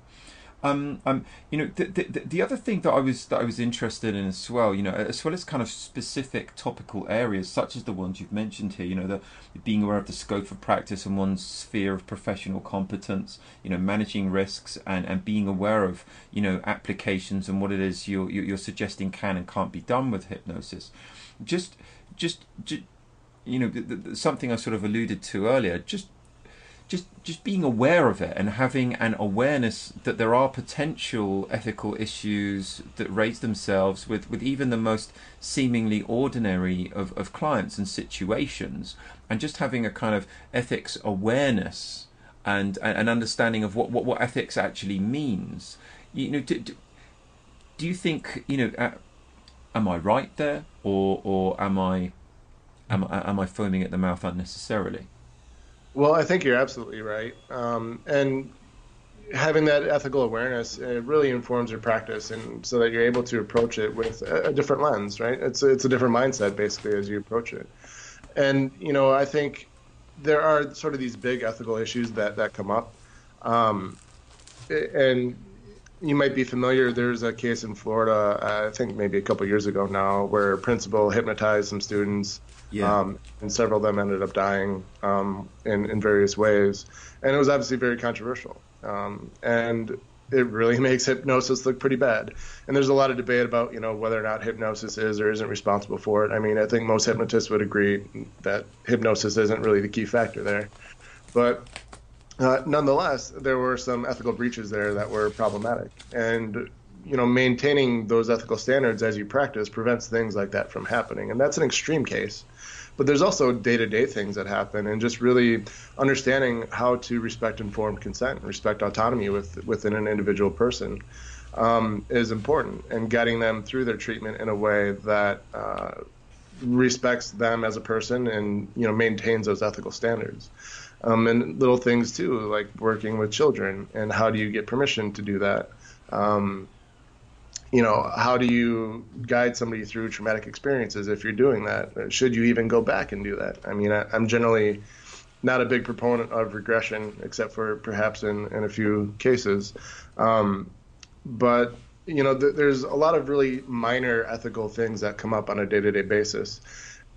Um, um, you know, the, the, the other thing that I was that I was interested in as well, you know, as well as kind of specific topical areas such as the ones you've mentioned here, you know, the being aware of the scope of practice and one's sphere of professional competence, you know, managing risks and, and being aware of you know applications and what it is you're you're suggesting can and can't be done with hypnosis. Just just, just you know, something I sort of alluded to earlier. Just just just being aware of it and having an awareness that there are potential ethical issues that raise themselves with, with even the most seemingly ordinary of, of clients and situations. And just having a kind of ethics awareness and an understanding of what, what, what ethics actually means. You know do, do, you think you know uh, am I right there? Or or am I am, am I foaming at the mouth unnecessarily well, I think you're absolutely right. Um, and having that ethical awareness it really informs your practice, and so that you're able to approach it with a, different lens, right? It's it's a different mindset basically as you approach it. And you know, I think there are sort of these big ethical issues that that come up. Um, and you might be familiar. There's a case in Florida, I think maybe a couple years ago now, where a principal hypnotized some students, yeah. um, and several of them ended up dying um, in in various ways, and it was obviously very controversial. Um, and it really [laughs] makes hypnosis look pretty bad. And there's a lot of debate about, you know, whether or not hypnosis is or isn't responsible for it. I mean, I think most hypnotists would agree that hypnosis isn't really the key factor there. But uh, nonetheless, there were some ethical breaches there that were problematic. And, you know, maintaining those ethical standards as you practice prevents things like that from happening. And that's an extreme case. But there's also day to day things that happen, and just really understanding how to respect informed consent, respect autonomy with, within an individual person. Um, is important, and getting them through their treatment in a way that uh, respects them as a person and you know maintains those ethical standards. Um, and little things too, like working with children and how do you get permission to do that. Um, you know, how do you guide somebody through traumatic experiences if you're doing that? Should you even go back and do that? I mean, I, am generally not a big proponent of regression, except for perhaps in, in a few cases. Um, but, you know, th- there's a lot of really minor ethical things that come up on a day to day basis.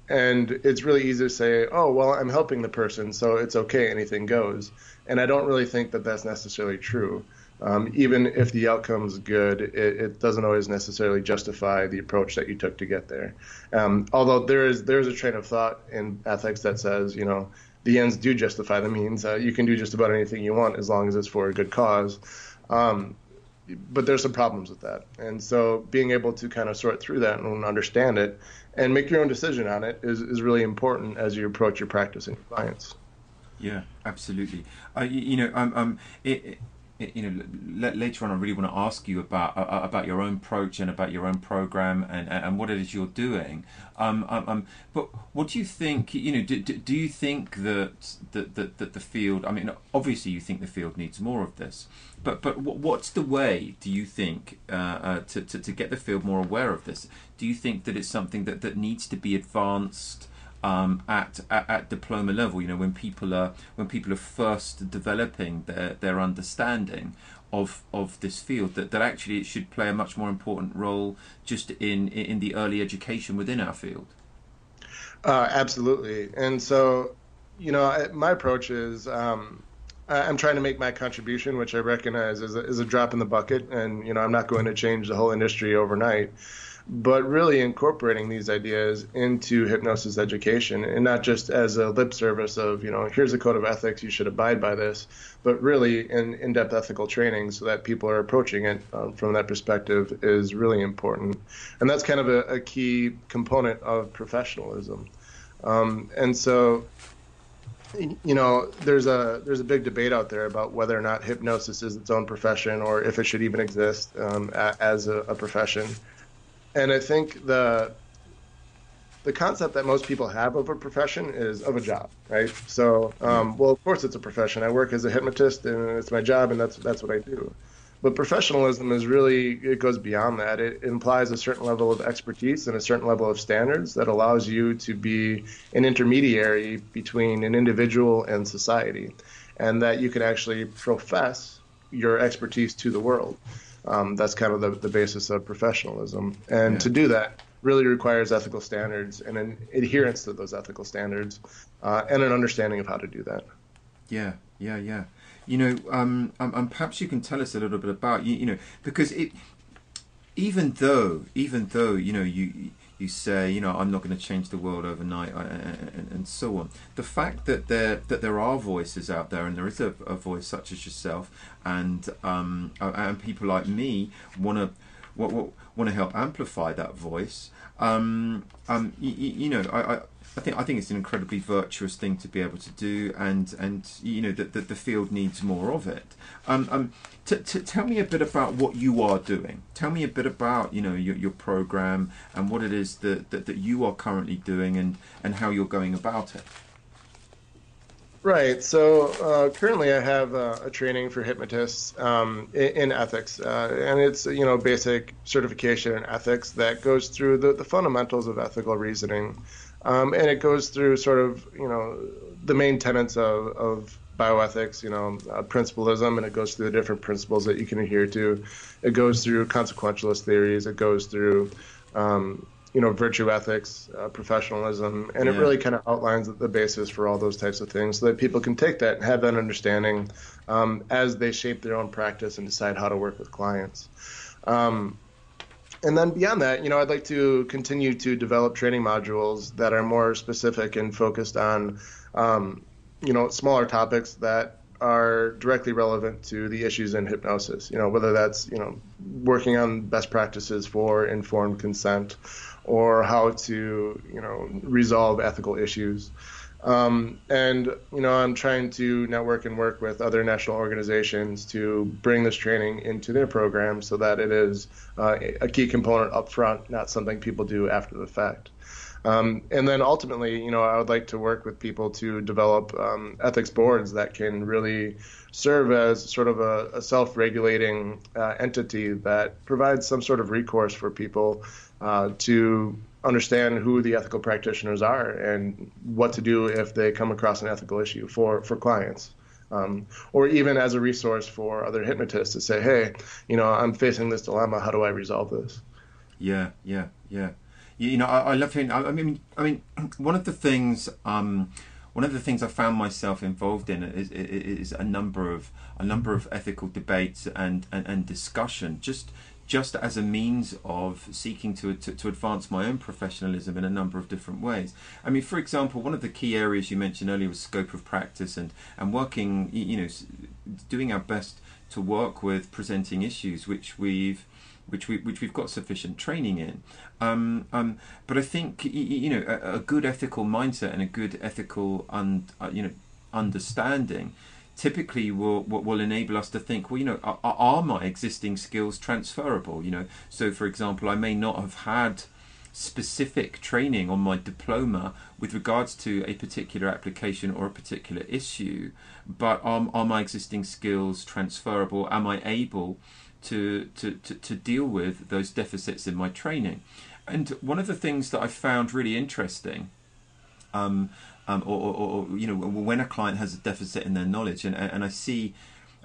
And it's really easy to say, oh, well, I'm helping the person, so it's okay, anything goes. And I don't really think that that's necessarily true. Um, even if the outcome's good, it, it, doesn't always necessarily justify the approach that you took to get there. Um, although there is there is a train of thought in ethics that says, you know, the ends do justify the means. Uh, you can do just about anything you want as long as it's for a good cause. Um, but there's some problems with that, and so being able to kind of sort through that and understand it and make your own decision on it is, is really important as you approach your practice and your clients. Yeah, absolutely. Uh, you, know, um, um, it, you know later on I really want to ask you about uh, about your own approach and about your own program and and what it is you're doing. Um, um, um but what do you think you know do, do you think that, that that that the field I mean obviously you think the field needs more of this but but what's the way do you think uh, uh, to, to to get the field more aware of this? Do you think that it's something that that needs to be advanced um, at, at, at diploma level. You know, when people are when people are first developing their their understanding of of this field, that, that actually it should play a much more important role just in in the early education within our field. Uh, absolutely, and so you know, my approach is. Um, I'm trying to make my contribution, which I recognize is a, is a drop in the bucket, and you know I'm not going to change the whole industry overnight but really incorporating these ideas into hypnosis education and not just as a lip service of, you know, here's a code of ethics, you should abide by this, but really in in depth ethical training so that people are approaching it um, from that perspective is really important. And that's kind of a, a key component of professionalism. Um, and so, you know, there's a there's a big debate out there about whether or not hypnosis is its own profession or if it should even exist um, as a, a profession and I think the the concept that most people have of a profession is of a job, right? So, um, well, of course, it's a profession. I work as a hypnotist, and it's my job, and that's that's what I do. But professionalism is really it goes beyond that. It implies a certain level of expertise and a certain level of standards that allows you to be an intermediary between an individual and society, and that you can actually profess your expertise to the world. Um, that's kind of the, the basis of professionalism. And yeah. to do that really requires ethical standards and an adherence to those ethical standards uh, and an understanding of how to do that. Yeah, yeah, yeah. You know, um, um, um, perhaps you can tell us a little bit about you, you know, because it, even though, even though you know you you say, you know, I'm not going to change the world overnight, and, and, so on. The fact that there that there are voices out there, and there is a, a voice such as yourself, and um, and people like me want to want to help amplify that voice. Um, um, you, you know, I, I I think I think it's an incredibly virtuous thing to be able to do, and and you know that the, the, field needs more of it. Um, um, t- t- tell me a bit about what you are doing. Tell me a bit about you know your, your program and what it is that, that, that you are currently doing, and and how you're going about it. Right. So uh, currently, I have uh, a training for hypnotists um, in, in, ethics, uh, and it's you know basic certification in ethics that goes through the, the fundamentals of ethical reasoning. Um, and it goes through sort of, you know, the main tenets of, of bioethics, you know, uh, principlism, and it goes through the different principles that you can adhere to. It goes through consequentialist theories. It goes through, um, you know, virtue ethics, uh, professionalism, and yeah. it really kind of outlines the basis for all those types of things so that people can take that and have that understanding um, as they shape their own practice and decide how to work with clients. Um, and then beyond that, you know, I'd like to continue to develop training modules that are more specific and focused on, um, you know, smaller topics that are directly relevant to the issues in hypnosis. You know, whether that's you know working on best practices for informed consent, or how to you know resolve ethical issues. Um, and you know, I'm trying to network and work with other national organizations to bring this training into their program so that it is uh, a key component up front, not something people do after the fact. Um, and then ultimately, you know, I would like to work with people to develop um, ethics boards that can really serve as sort of a, a self-regulating uh, entity that provides some sort of recourse for people uh, to understand who the ethical practitioners are and what to do if they come across an ethical issue for, for clients. Um, or even as a resource for other hypnotists to say, hey, you know, I'm facing this dilemma. How do I resolve this? Yeah, yeah, yeah. You, know, I, I love hearing. I, I, mean, I mean, [clears throat] one of the things, um, one of the things I found myself involved in is, is, a number of a number of ethical debates and, and, and discussion. Just just as a means of seeking to, to, to, advance my own professionalism in a number of different ways. I mean, for example, one of the key areas you mentioned earlier was scope of practice and, and working, you know, doing our best to work with presenting issues which we've which we which we've got sufficient training in. Um, um, but I think you know a, a, good ethical mindset and a good ethical un, uh, you know understanding typically will, will enable us to think, well, you know, are, are, my existing skills transferable? You know, so for example, I may not have had specific training on my diploma with regards to a particular application or a particular issue, but are, are my existing skills transferable? Am I able to, to, to, to deal with those deficits in my training? And one of the things that I found really interesting um, um, or, or, or, you know when a client has a deficit in their knowledge. And and I see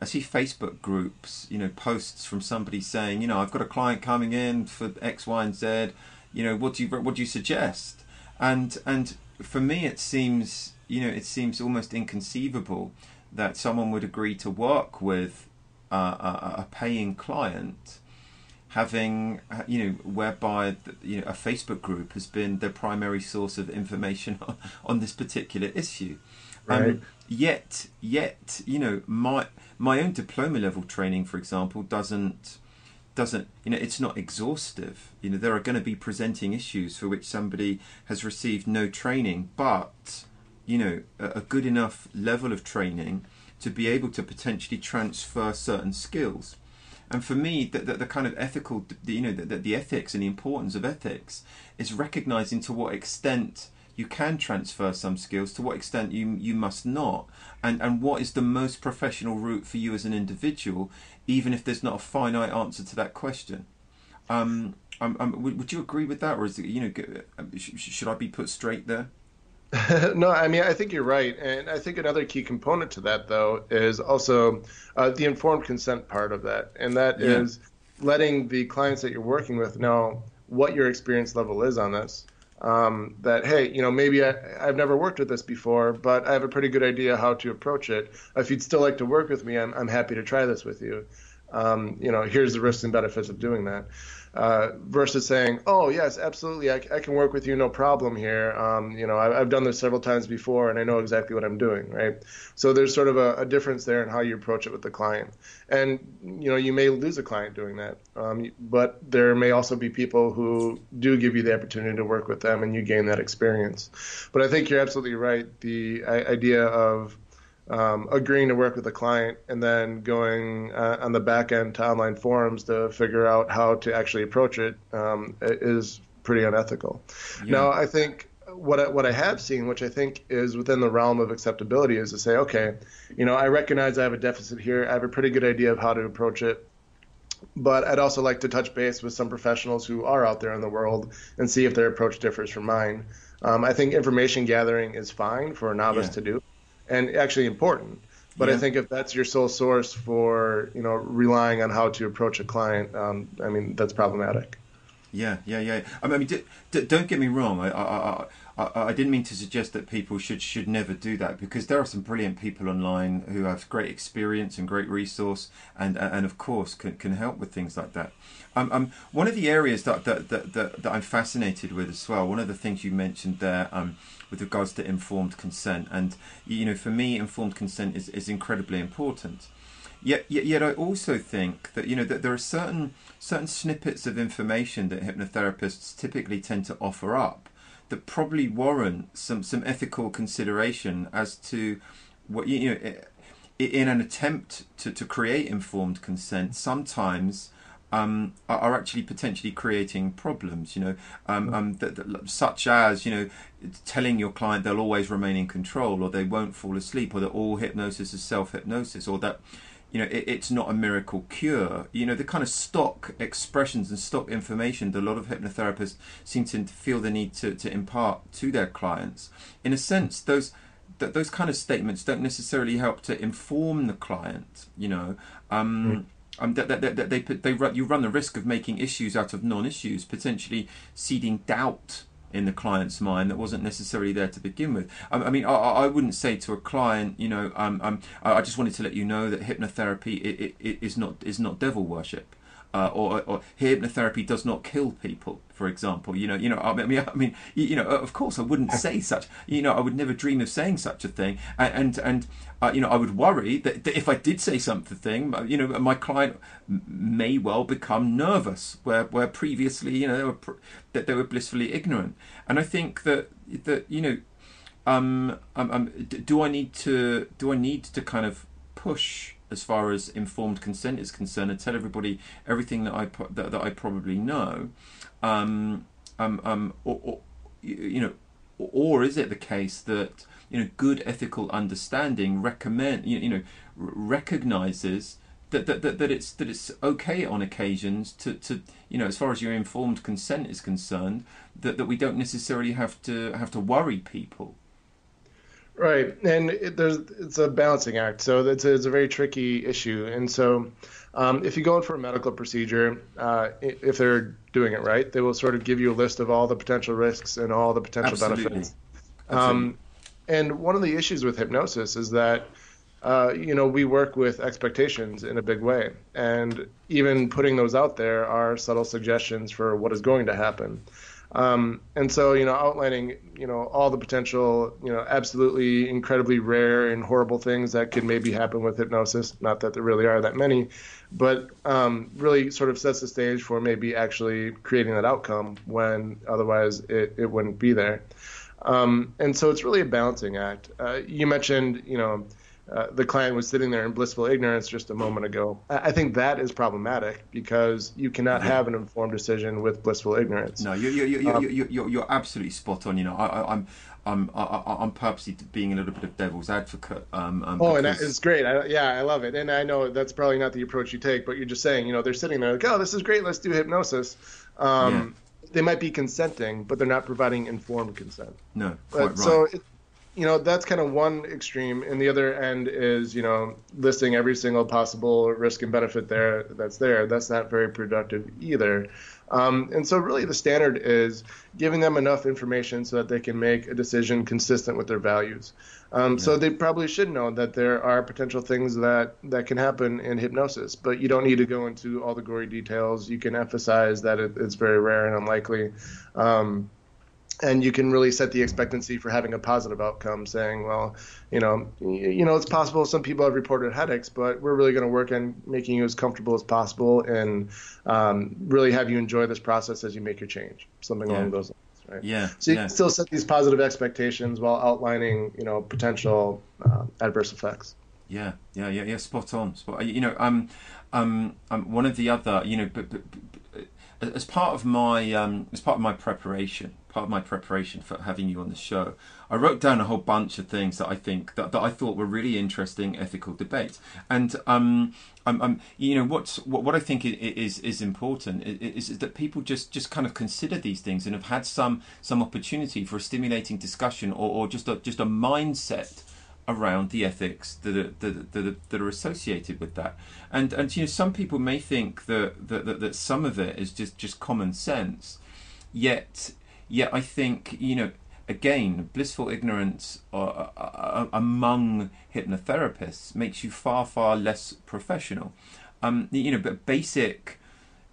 I see Facebook groups you know posts from somebody saying you know I've got a client coming in for X Y and Z. You know what do you what do you suggest? And and for me it seems you know it seems almost inconceivable that someone would agree to work with uh, a, a paying client having uh, you know whereby you know a Facebook group has been the primary source of information on, [laughs] on this particular issue. Um, right. Um, yet, yet you know my my own diploma level training, for example, doesn't doesn't you know it's not exhaustive. You know there are going to be presenting issues for which somebody has received no training, but you know a, a good enough level of training to be able to potentially transfer certain skills. And for me, the, the, the kind of ethical, the, you know, the, the ethics and the importance of ethics is recognizing to what extent you can transfer some skills, to what extent you you must not, and and what is the most professional route for you as an individual, even if there's not a finite answer to that question. Um, um, um would, would you agree with that, or is it you know um, should I be put straight there? [laughs] no, I mean, I think you're right. And I think another key component to that, though, is also uh, the informed consent part of that. And that yeah. is letting the clients that you're working with know what your experience level is on this. Um, that, hey, you know, maybe I, have never worked with this before, but I have a pretty good idea how to approach it. If you'd still like to work with me, I'm, I'm happy to try this with you. Um, you know, here's the risks and benefits of doing that uh, versus saying, "Oh yes, absolutely, I, I, can work with you, no problem here." Um, you know, I, have done this several times before, and I know exactly what I'm doing, right? So there's sort of a, a, difference there in how you approach it with the client, and you know, you may lose a client doing that, um, but there may also be people who do give you the opportunity to work with them, and you gain that experience. But I think you're absolutely right. The idea of um, agreeing to work with a client and then going uh, on the back end to online forums to figure out how to actually approach it um, is pretty unethical. Yeah. Now, I think what I, what I have seen, which I think is within the realm of acceptability, is to say, okay, you know, I recognize I have a deficit here. I have a pretty good idea of how to approach it. But I'd also like to touch base with some professionals who are out there in the world and see if their approach differs from mine. Um, I think information gathering is fine for a novice yeah. to do and actually important. But yeah. I think if that's your sole source for you know relying on how to approach a client, um, I mean that's problematic. Yeah, yeah, yeah. I mean, d- d- don't get me wrong. I, I, I, I, didn't mean to suggest that people should should never do that because there are some brilliant people online who have great experience and great resource, and and of course can, can help with things like that. Um, um, one of the areas that that, that that, that I'm fascinated with as well. One of the things you mentioned there. Um, with regards to informed consent. And you know, for me, informed consent is, is incredibly important. Yet, yet, yet, I also think that you know that there are certain certain snippets of information that hypnotherapists typically tend to offer up that probably warrant some some ethical consideration as to what you know in an attempt to, to create informed consent. Sometimes um, are, actually potentially creating problems. You know, um, um, that, that, such as you know, telling your client they'll always remain in control, or they won't fall asleep, or that all hypnosis is self hypnosis, or that you know it, it's not a miracle cure. You know, the kind of stock expressions and stock information that a lot of hypnotherapists seem to feel the need to, to impart to their clients. In a sense, those that those kind of statements don't necessarily help to inform the client. You know. Um, mm um, that, that, that, they they run, you run the risk of making issues out of non-issues, potentially seeding doubt in the client's mind that wasn't necessarily there to begin with. Um, I mean, I, I, wouldn't say to a client, you know, um, um, I just wanted to let you know that hypnotherapy it, it, it is not is not devil worship uh, or, or hypnotherapy does not kill people, for example. You know, you know. I mean, I mean, you know, of course, I wouldn't say such. You know, I would never dream of saying such a thing. And and, and uh, you know, I would worry that, that, if I did say something, uh, you know, my client may well become nervous, where where previously, you know, they were pr- that they were blissfully ignorant. And I think that that you know. Um, um, um, do I need to do I need to kind of push as far as informed consent is concerned and tell everybody everything that I that, that I probably know, um, um, um, or, or, you know, or is it the case that you know good ethical understanding recommend you, you know recognizes that, that, that, that it's that it's okay on occasions to, to you know as far as your informed consent is concerned that, that we don't necessarily have to have to worry people Right, and it, there's it's a balancing act, so it's a, it's a very tricky issue. And so, um, if you go in for a medical procedure, uh, if they're doing it right, they will sort of give you a list of all the potential risks and all the potential Absolutely. benefits. Um, and one of the issues with hypnosis is that uh, you know we work with expectations in a big way, and even putting those out there are subtle suggestions for what is going to happen. Um, and so, you know, outlining, you know, all the potential, you know, absolutely incredibly rare and horrible things that could maybe happen with hypnosis. Not that there really are that many, but um, really sort of sets the stage for maybe actually creating that outcome when otherwise it, it wouldn't be there. Um, and so it's really a balancing act. Uh, you mentioned, you know, uh, the client was sitting there in blissful ignorance just a moment ago. I think that is problematic because you cannot have an informed decision with blissful ignorance. No, you you you um, you you you're absolutely spot on. You know, I, I'm. I'm I'm purposely being a little bit of devil's advocate. Um, um, oh, because... and it's great. I, yeah, I love it. And I know that's probably not the approach you take, but you're just saying, you know, they're sitting there like, oh, this is great. Let's do hypnosis. Um, yeah. They might be consenting, but they're not providing informed consent. No, quite right. So it, you know that's kind of one extreme and the other end is you know listing every single possible risk and benefit there that's there. That's not very productive either. Um, and so really the standard is giving them enough information so that they can make a decision consistent with their values. Um, yeah. so they probably should know that there are potential things that that can happen in hypnosis but you don't need to go into all the gory details. You can emphasize that it, it's very rare and unlikely. Um, and you can really set the expectancy for having a positive outcome saying well you know you know it's possible some people have reported headaches but we're really going to work on making you as comfortable as possible and um, really have you enjoy this process as you make your change something yeah. along those lines right yeah so you yeah. can still set these positive expectations while outlining you know potential uh, adverse effects yeah yeah yeah yeah spot on spot you know um um, um one of the other you know but, but, but as part of my um, as part of my preparation part of my preparation for having you on the show, I wrote down a whole bunch of things that I think that, that I thought were really interesting ethical debates. And um, um, um you know, what's what, what I think is is important is, is that people just just kind of consider these things and have had some some opportunity for a stimulating discussion or, or just a just a mindset around the ethics that are, that, that, that are associated with that. And and you know some people may think that that, that, that some of it is just, just common sense, yet yet I think you know again blissful ignorance uh, uh, uh, among hypnotherapists makes you far far less professional. Um, you know, but basic,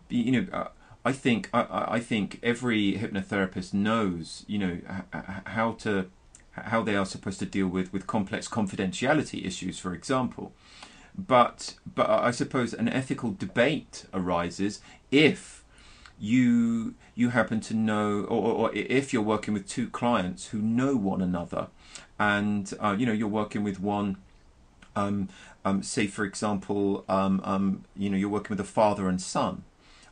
you know. Uh, I think I, I think every hypnotherapist knows, you know, how to how they are supposed to deal with, with complex confidentiality issues, for example. But but I suppose an ethical debate arises if you you happen to know, or, or if you're working with two clients who know one another, and uh, you know you're working with one. Um, um, say, for example, um, um you know you're working with a father and son.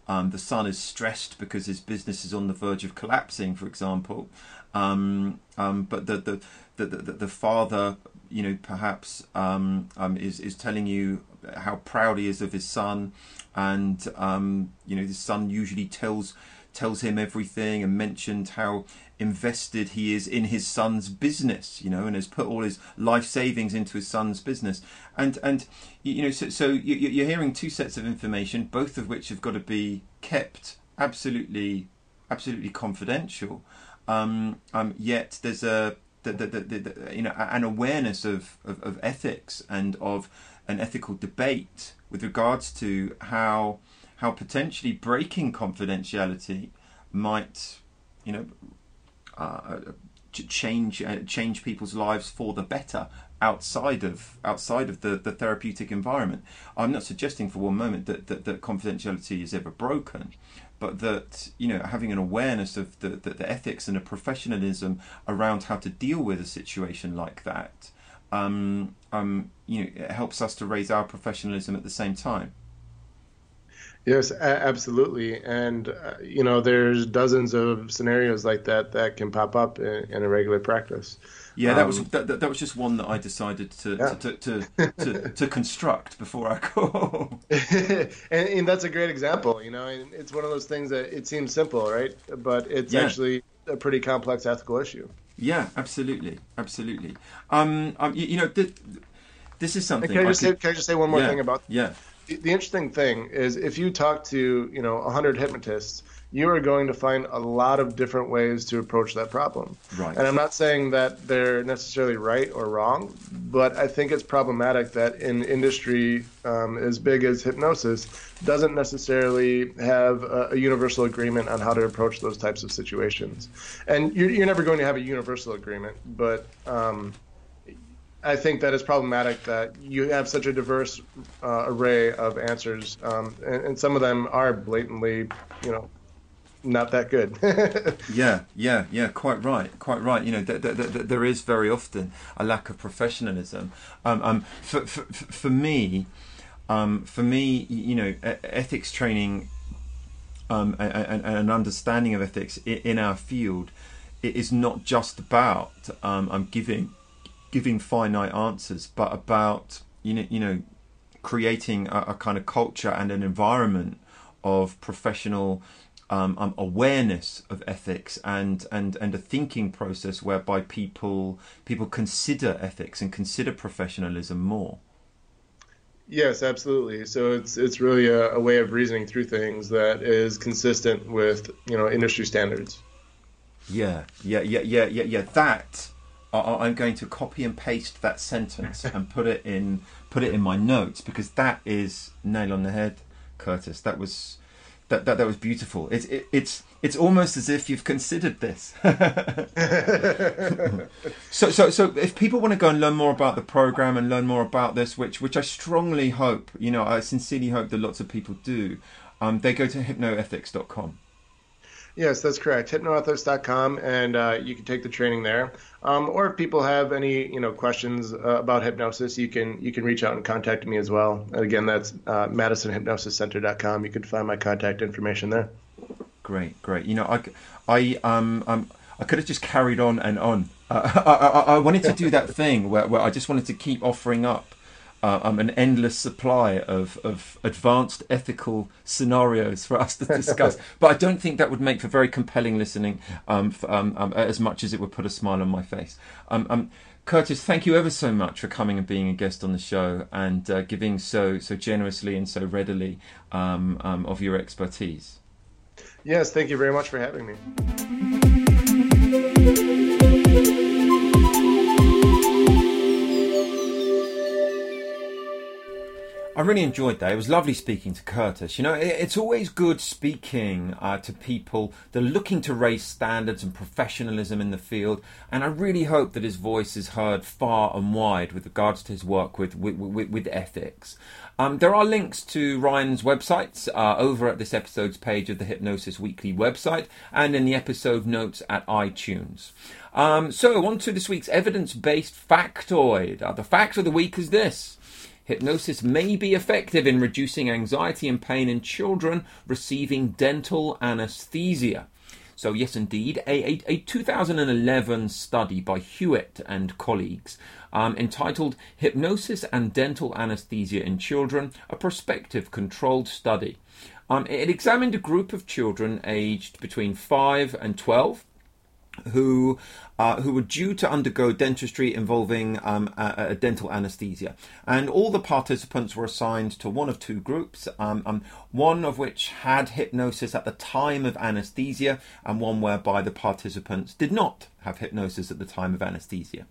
Um, the son is stressed because his business is on the verge of collapsing, for example, um, um, but the, the the, the the father, you know, perhaps um, um, is is telling you how proud he is of his son, and um, you know, his son usually tells tells him everything and mentioned how invested he is in his son's business, you know, and has put all his life savings into his son's business. And and you know, so, so you're hearing two sets of information, both of which have got to be kept absolutely absolutely confidential. Um, um, yet there's a the, the, the, the, you know an awareness of, of, of, ethics and of an ethical debate with regards to how how potentially breaking confidentiality might you know uh, change uh, change people's lives for the better outside of outside of the, the therapeutic environment. I'm not suggesting for one moment that, that, that confidentiality is ever broken, but that you know having an awareness of the, the, the, ethics and a professionalism around how to deal with a situation like that um, um, you know it helps us to raise our professionalism at the same time. Yes absolutely. And uh, you know there's dozens of scenarios like that that can pop up in, in a regular practice yeah, that um, was that, that was just one that I decided to yeah. to, to, to, [laughs] to, construct before our call. [laughs] and, and, that's a great example. You know, and it's one of those things that it seems simple, right? But it's yeah. actually a pretty complex ethical issue. Yeah, absolutely, absolutely. Um, um you, you know, th- this is something. Can I, just could, say, can I just say one more yeah, thing about? Yeah. The, the interesting thing is, if you talk to you know hundred hypnotists you are going to find a lot of different ways to approach that problem. Right. And I'm not saying that they're necessarily right or wrong, but I think it's problematic that in industry um, as big as hypnosis doesn't necessarily have a, a, universal agreement on how to approach those types of situations. And you're, you're never going to have a universal agreement, but um, I think that it's problematic that you have such a diverse uh, array of answers, um, and, and some of them are blatantly, you know, not that good. [laughs] yeah, yeah, yeah. Quite right, quite right. You know, th- th- th- there is very often a lack of professionalism. Um, um, for, for, for me, um, for me, you know, ethics training um, and, an understanding of ethics in our field it is not just about um, I'm giving giving finite answers, but about you know, you know, creating a, a kind of culture and an environment of professional um, um, awareness of ethics and, and, and a thinking process whereby people people consider ethics and consider professionalism more. Yes, absolutely. So it's it's really a, a, way of reasoning through things that is consistent with you know industry standards. Yeah, yeah, yeah, yeah, yeah, yeah. That I, am going to copy and paste that sentence [laughs] and put it in put it in my notes because that is nail on the head, Curtis. That was that that, that was beautiful. It's it, it's it's almost as if you've considered this. [laughs] so so so if people want to go and learn more about the program and learn more about this, which which I strongly hope, you know, I sincerely hope that lots of people do, um, they go to hypnoethics.com. Yes, that's correct. Hypnoethics.com, and uh, you can take the training there. Um, or if people have any, you know, questions uh, about hypnosis, you can you can reach out and contact me as well. And again, that's uh, MadisonHypnosisCenter.com. You can find my contact information there. Great, great. You know, I, I um, um I could have just carried on and on. Uh, [laughs] I, I, I wanted to do that thing where, where I just wanted to keep offering up uh, um, an endless supply of, of advanced ethical scenarios for us to [laughs] discuss. but I don't think that would make for very compelling listening um, for, um, um, as much as it would put a smile on my face. Um, Curtis, thank you ever so much for coming and being a guest on the show and uh, giving so so generously and so readily of your expertise. Yes, thank you very much for having me. I really enjoyed that. It was lovely speaking to Curtis. You know, it's always good speaking uh, to people that are looking to raise standards and professionalism in the field, and I really hope that his voice is heard far and wide with regards to his work with with, with, with ethics. Um, there are links to Ryan's websites uh, over at this episode's page of the Hypnosis Weekly website and in the episode notes at iTunes. Um, so, on to this week's evidence based factoid. Uh, the fact of the week is this hypnosis may be effective in reducing anxiety and pain in children receiving dental anesthesia. So, yes, indeed, a, a, a 2011 study by Huet and colleagues um, entitled Hypnosis and Dental Anesthesia in Children, a prospective controlled study. Um, it examined a group of children aged between 5 and 12 who uh, who were due to undergo dentistry involving um, a, a, dental anesthesia, and all the participants were assigned to one of two groups. Um, um, one of which had hypnosis at the time of anesthesia, and one whereby the participants did not have hypnosis at the time of anesthesia.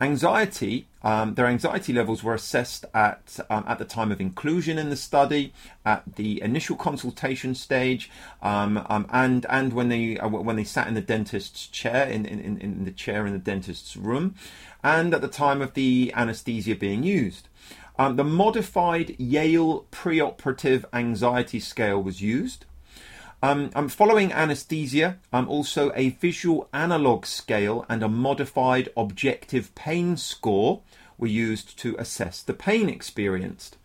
Anxiety, um, their anxiety levels were assessed at um, at the time of inclusion in the study, at the initial consultation stage, um, um and and when they uh, when they sat in the dentist's chair in, in, in the chair in the dentist's room, and at the time of the anaesthesia being used. Um, the modified Yale preoperative anxiety scale was used. Um, um, following anesthesia, I'm also a visual analog scale and a modified objective pain score were used to assess the pain experienced.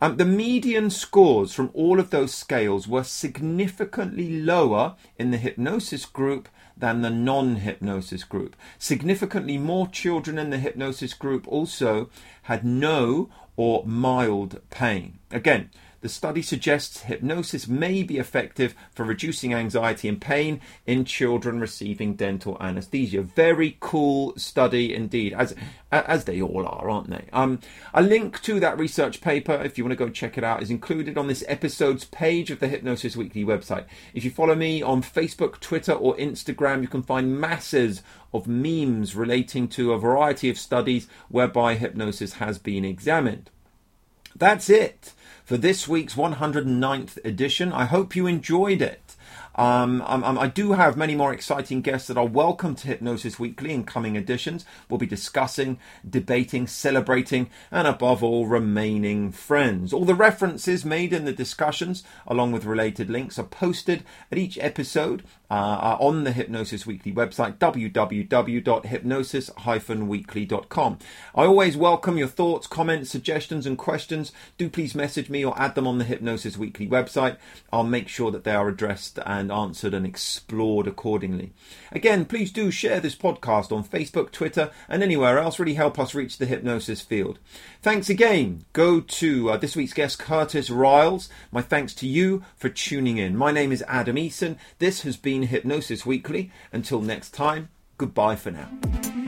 Um, the median scores from all of those scales were significantly lower in the hypnosis group than the non hypnosis group. Significantly more children in the hypnosis group also had no or mild pain. Again, the study suggests hypnosis may be effective for reducing anxiety and pain in children receiving dental anesthesia. Very cool study indeed, as as they all are, aren't they? Um, a link to that research paper, if you want to go check it out, is included on this episode's page of the Hypnosis Weekly website. If you follow me on Facebook, Twitter, or Instagram, you can find masses of memes relating to a variety of studies whereby hypnosis has been examined. That's it for this week's 109th edition. I hope you enjoyed it. Um, um, um, I do have many more exciting guests that are welcome to Hypnosis Weekly in coming editions. We'll be discussing, debating, celebrating, and above all, remaining friends. All the references made in the discussions, along with related links, are posted at each episode uh, on the Hypnosis Weekly website, www.hypnosis-weekly.com. I always welcome your thoughts, comments, suggestions, and questions. Do please message me or add them on the Hypnosis Weekly website. I'll make sure that they are addressed and answered and explored accordingly. Again, please do share this podcast on Facebook, Twitter, and anywhere else. Really help us reach the hypnosis field. Thanks again. Go to uh, this week's guest, Curtis Riles. My thanks to you for tuning in. My name is Adam Eason. This has been Hypnosis Weekly. Until next time, goodbye for now.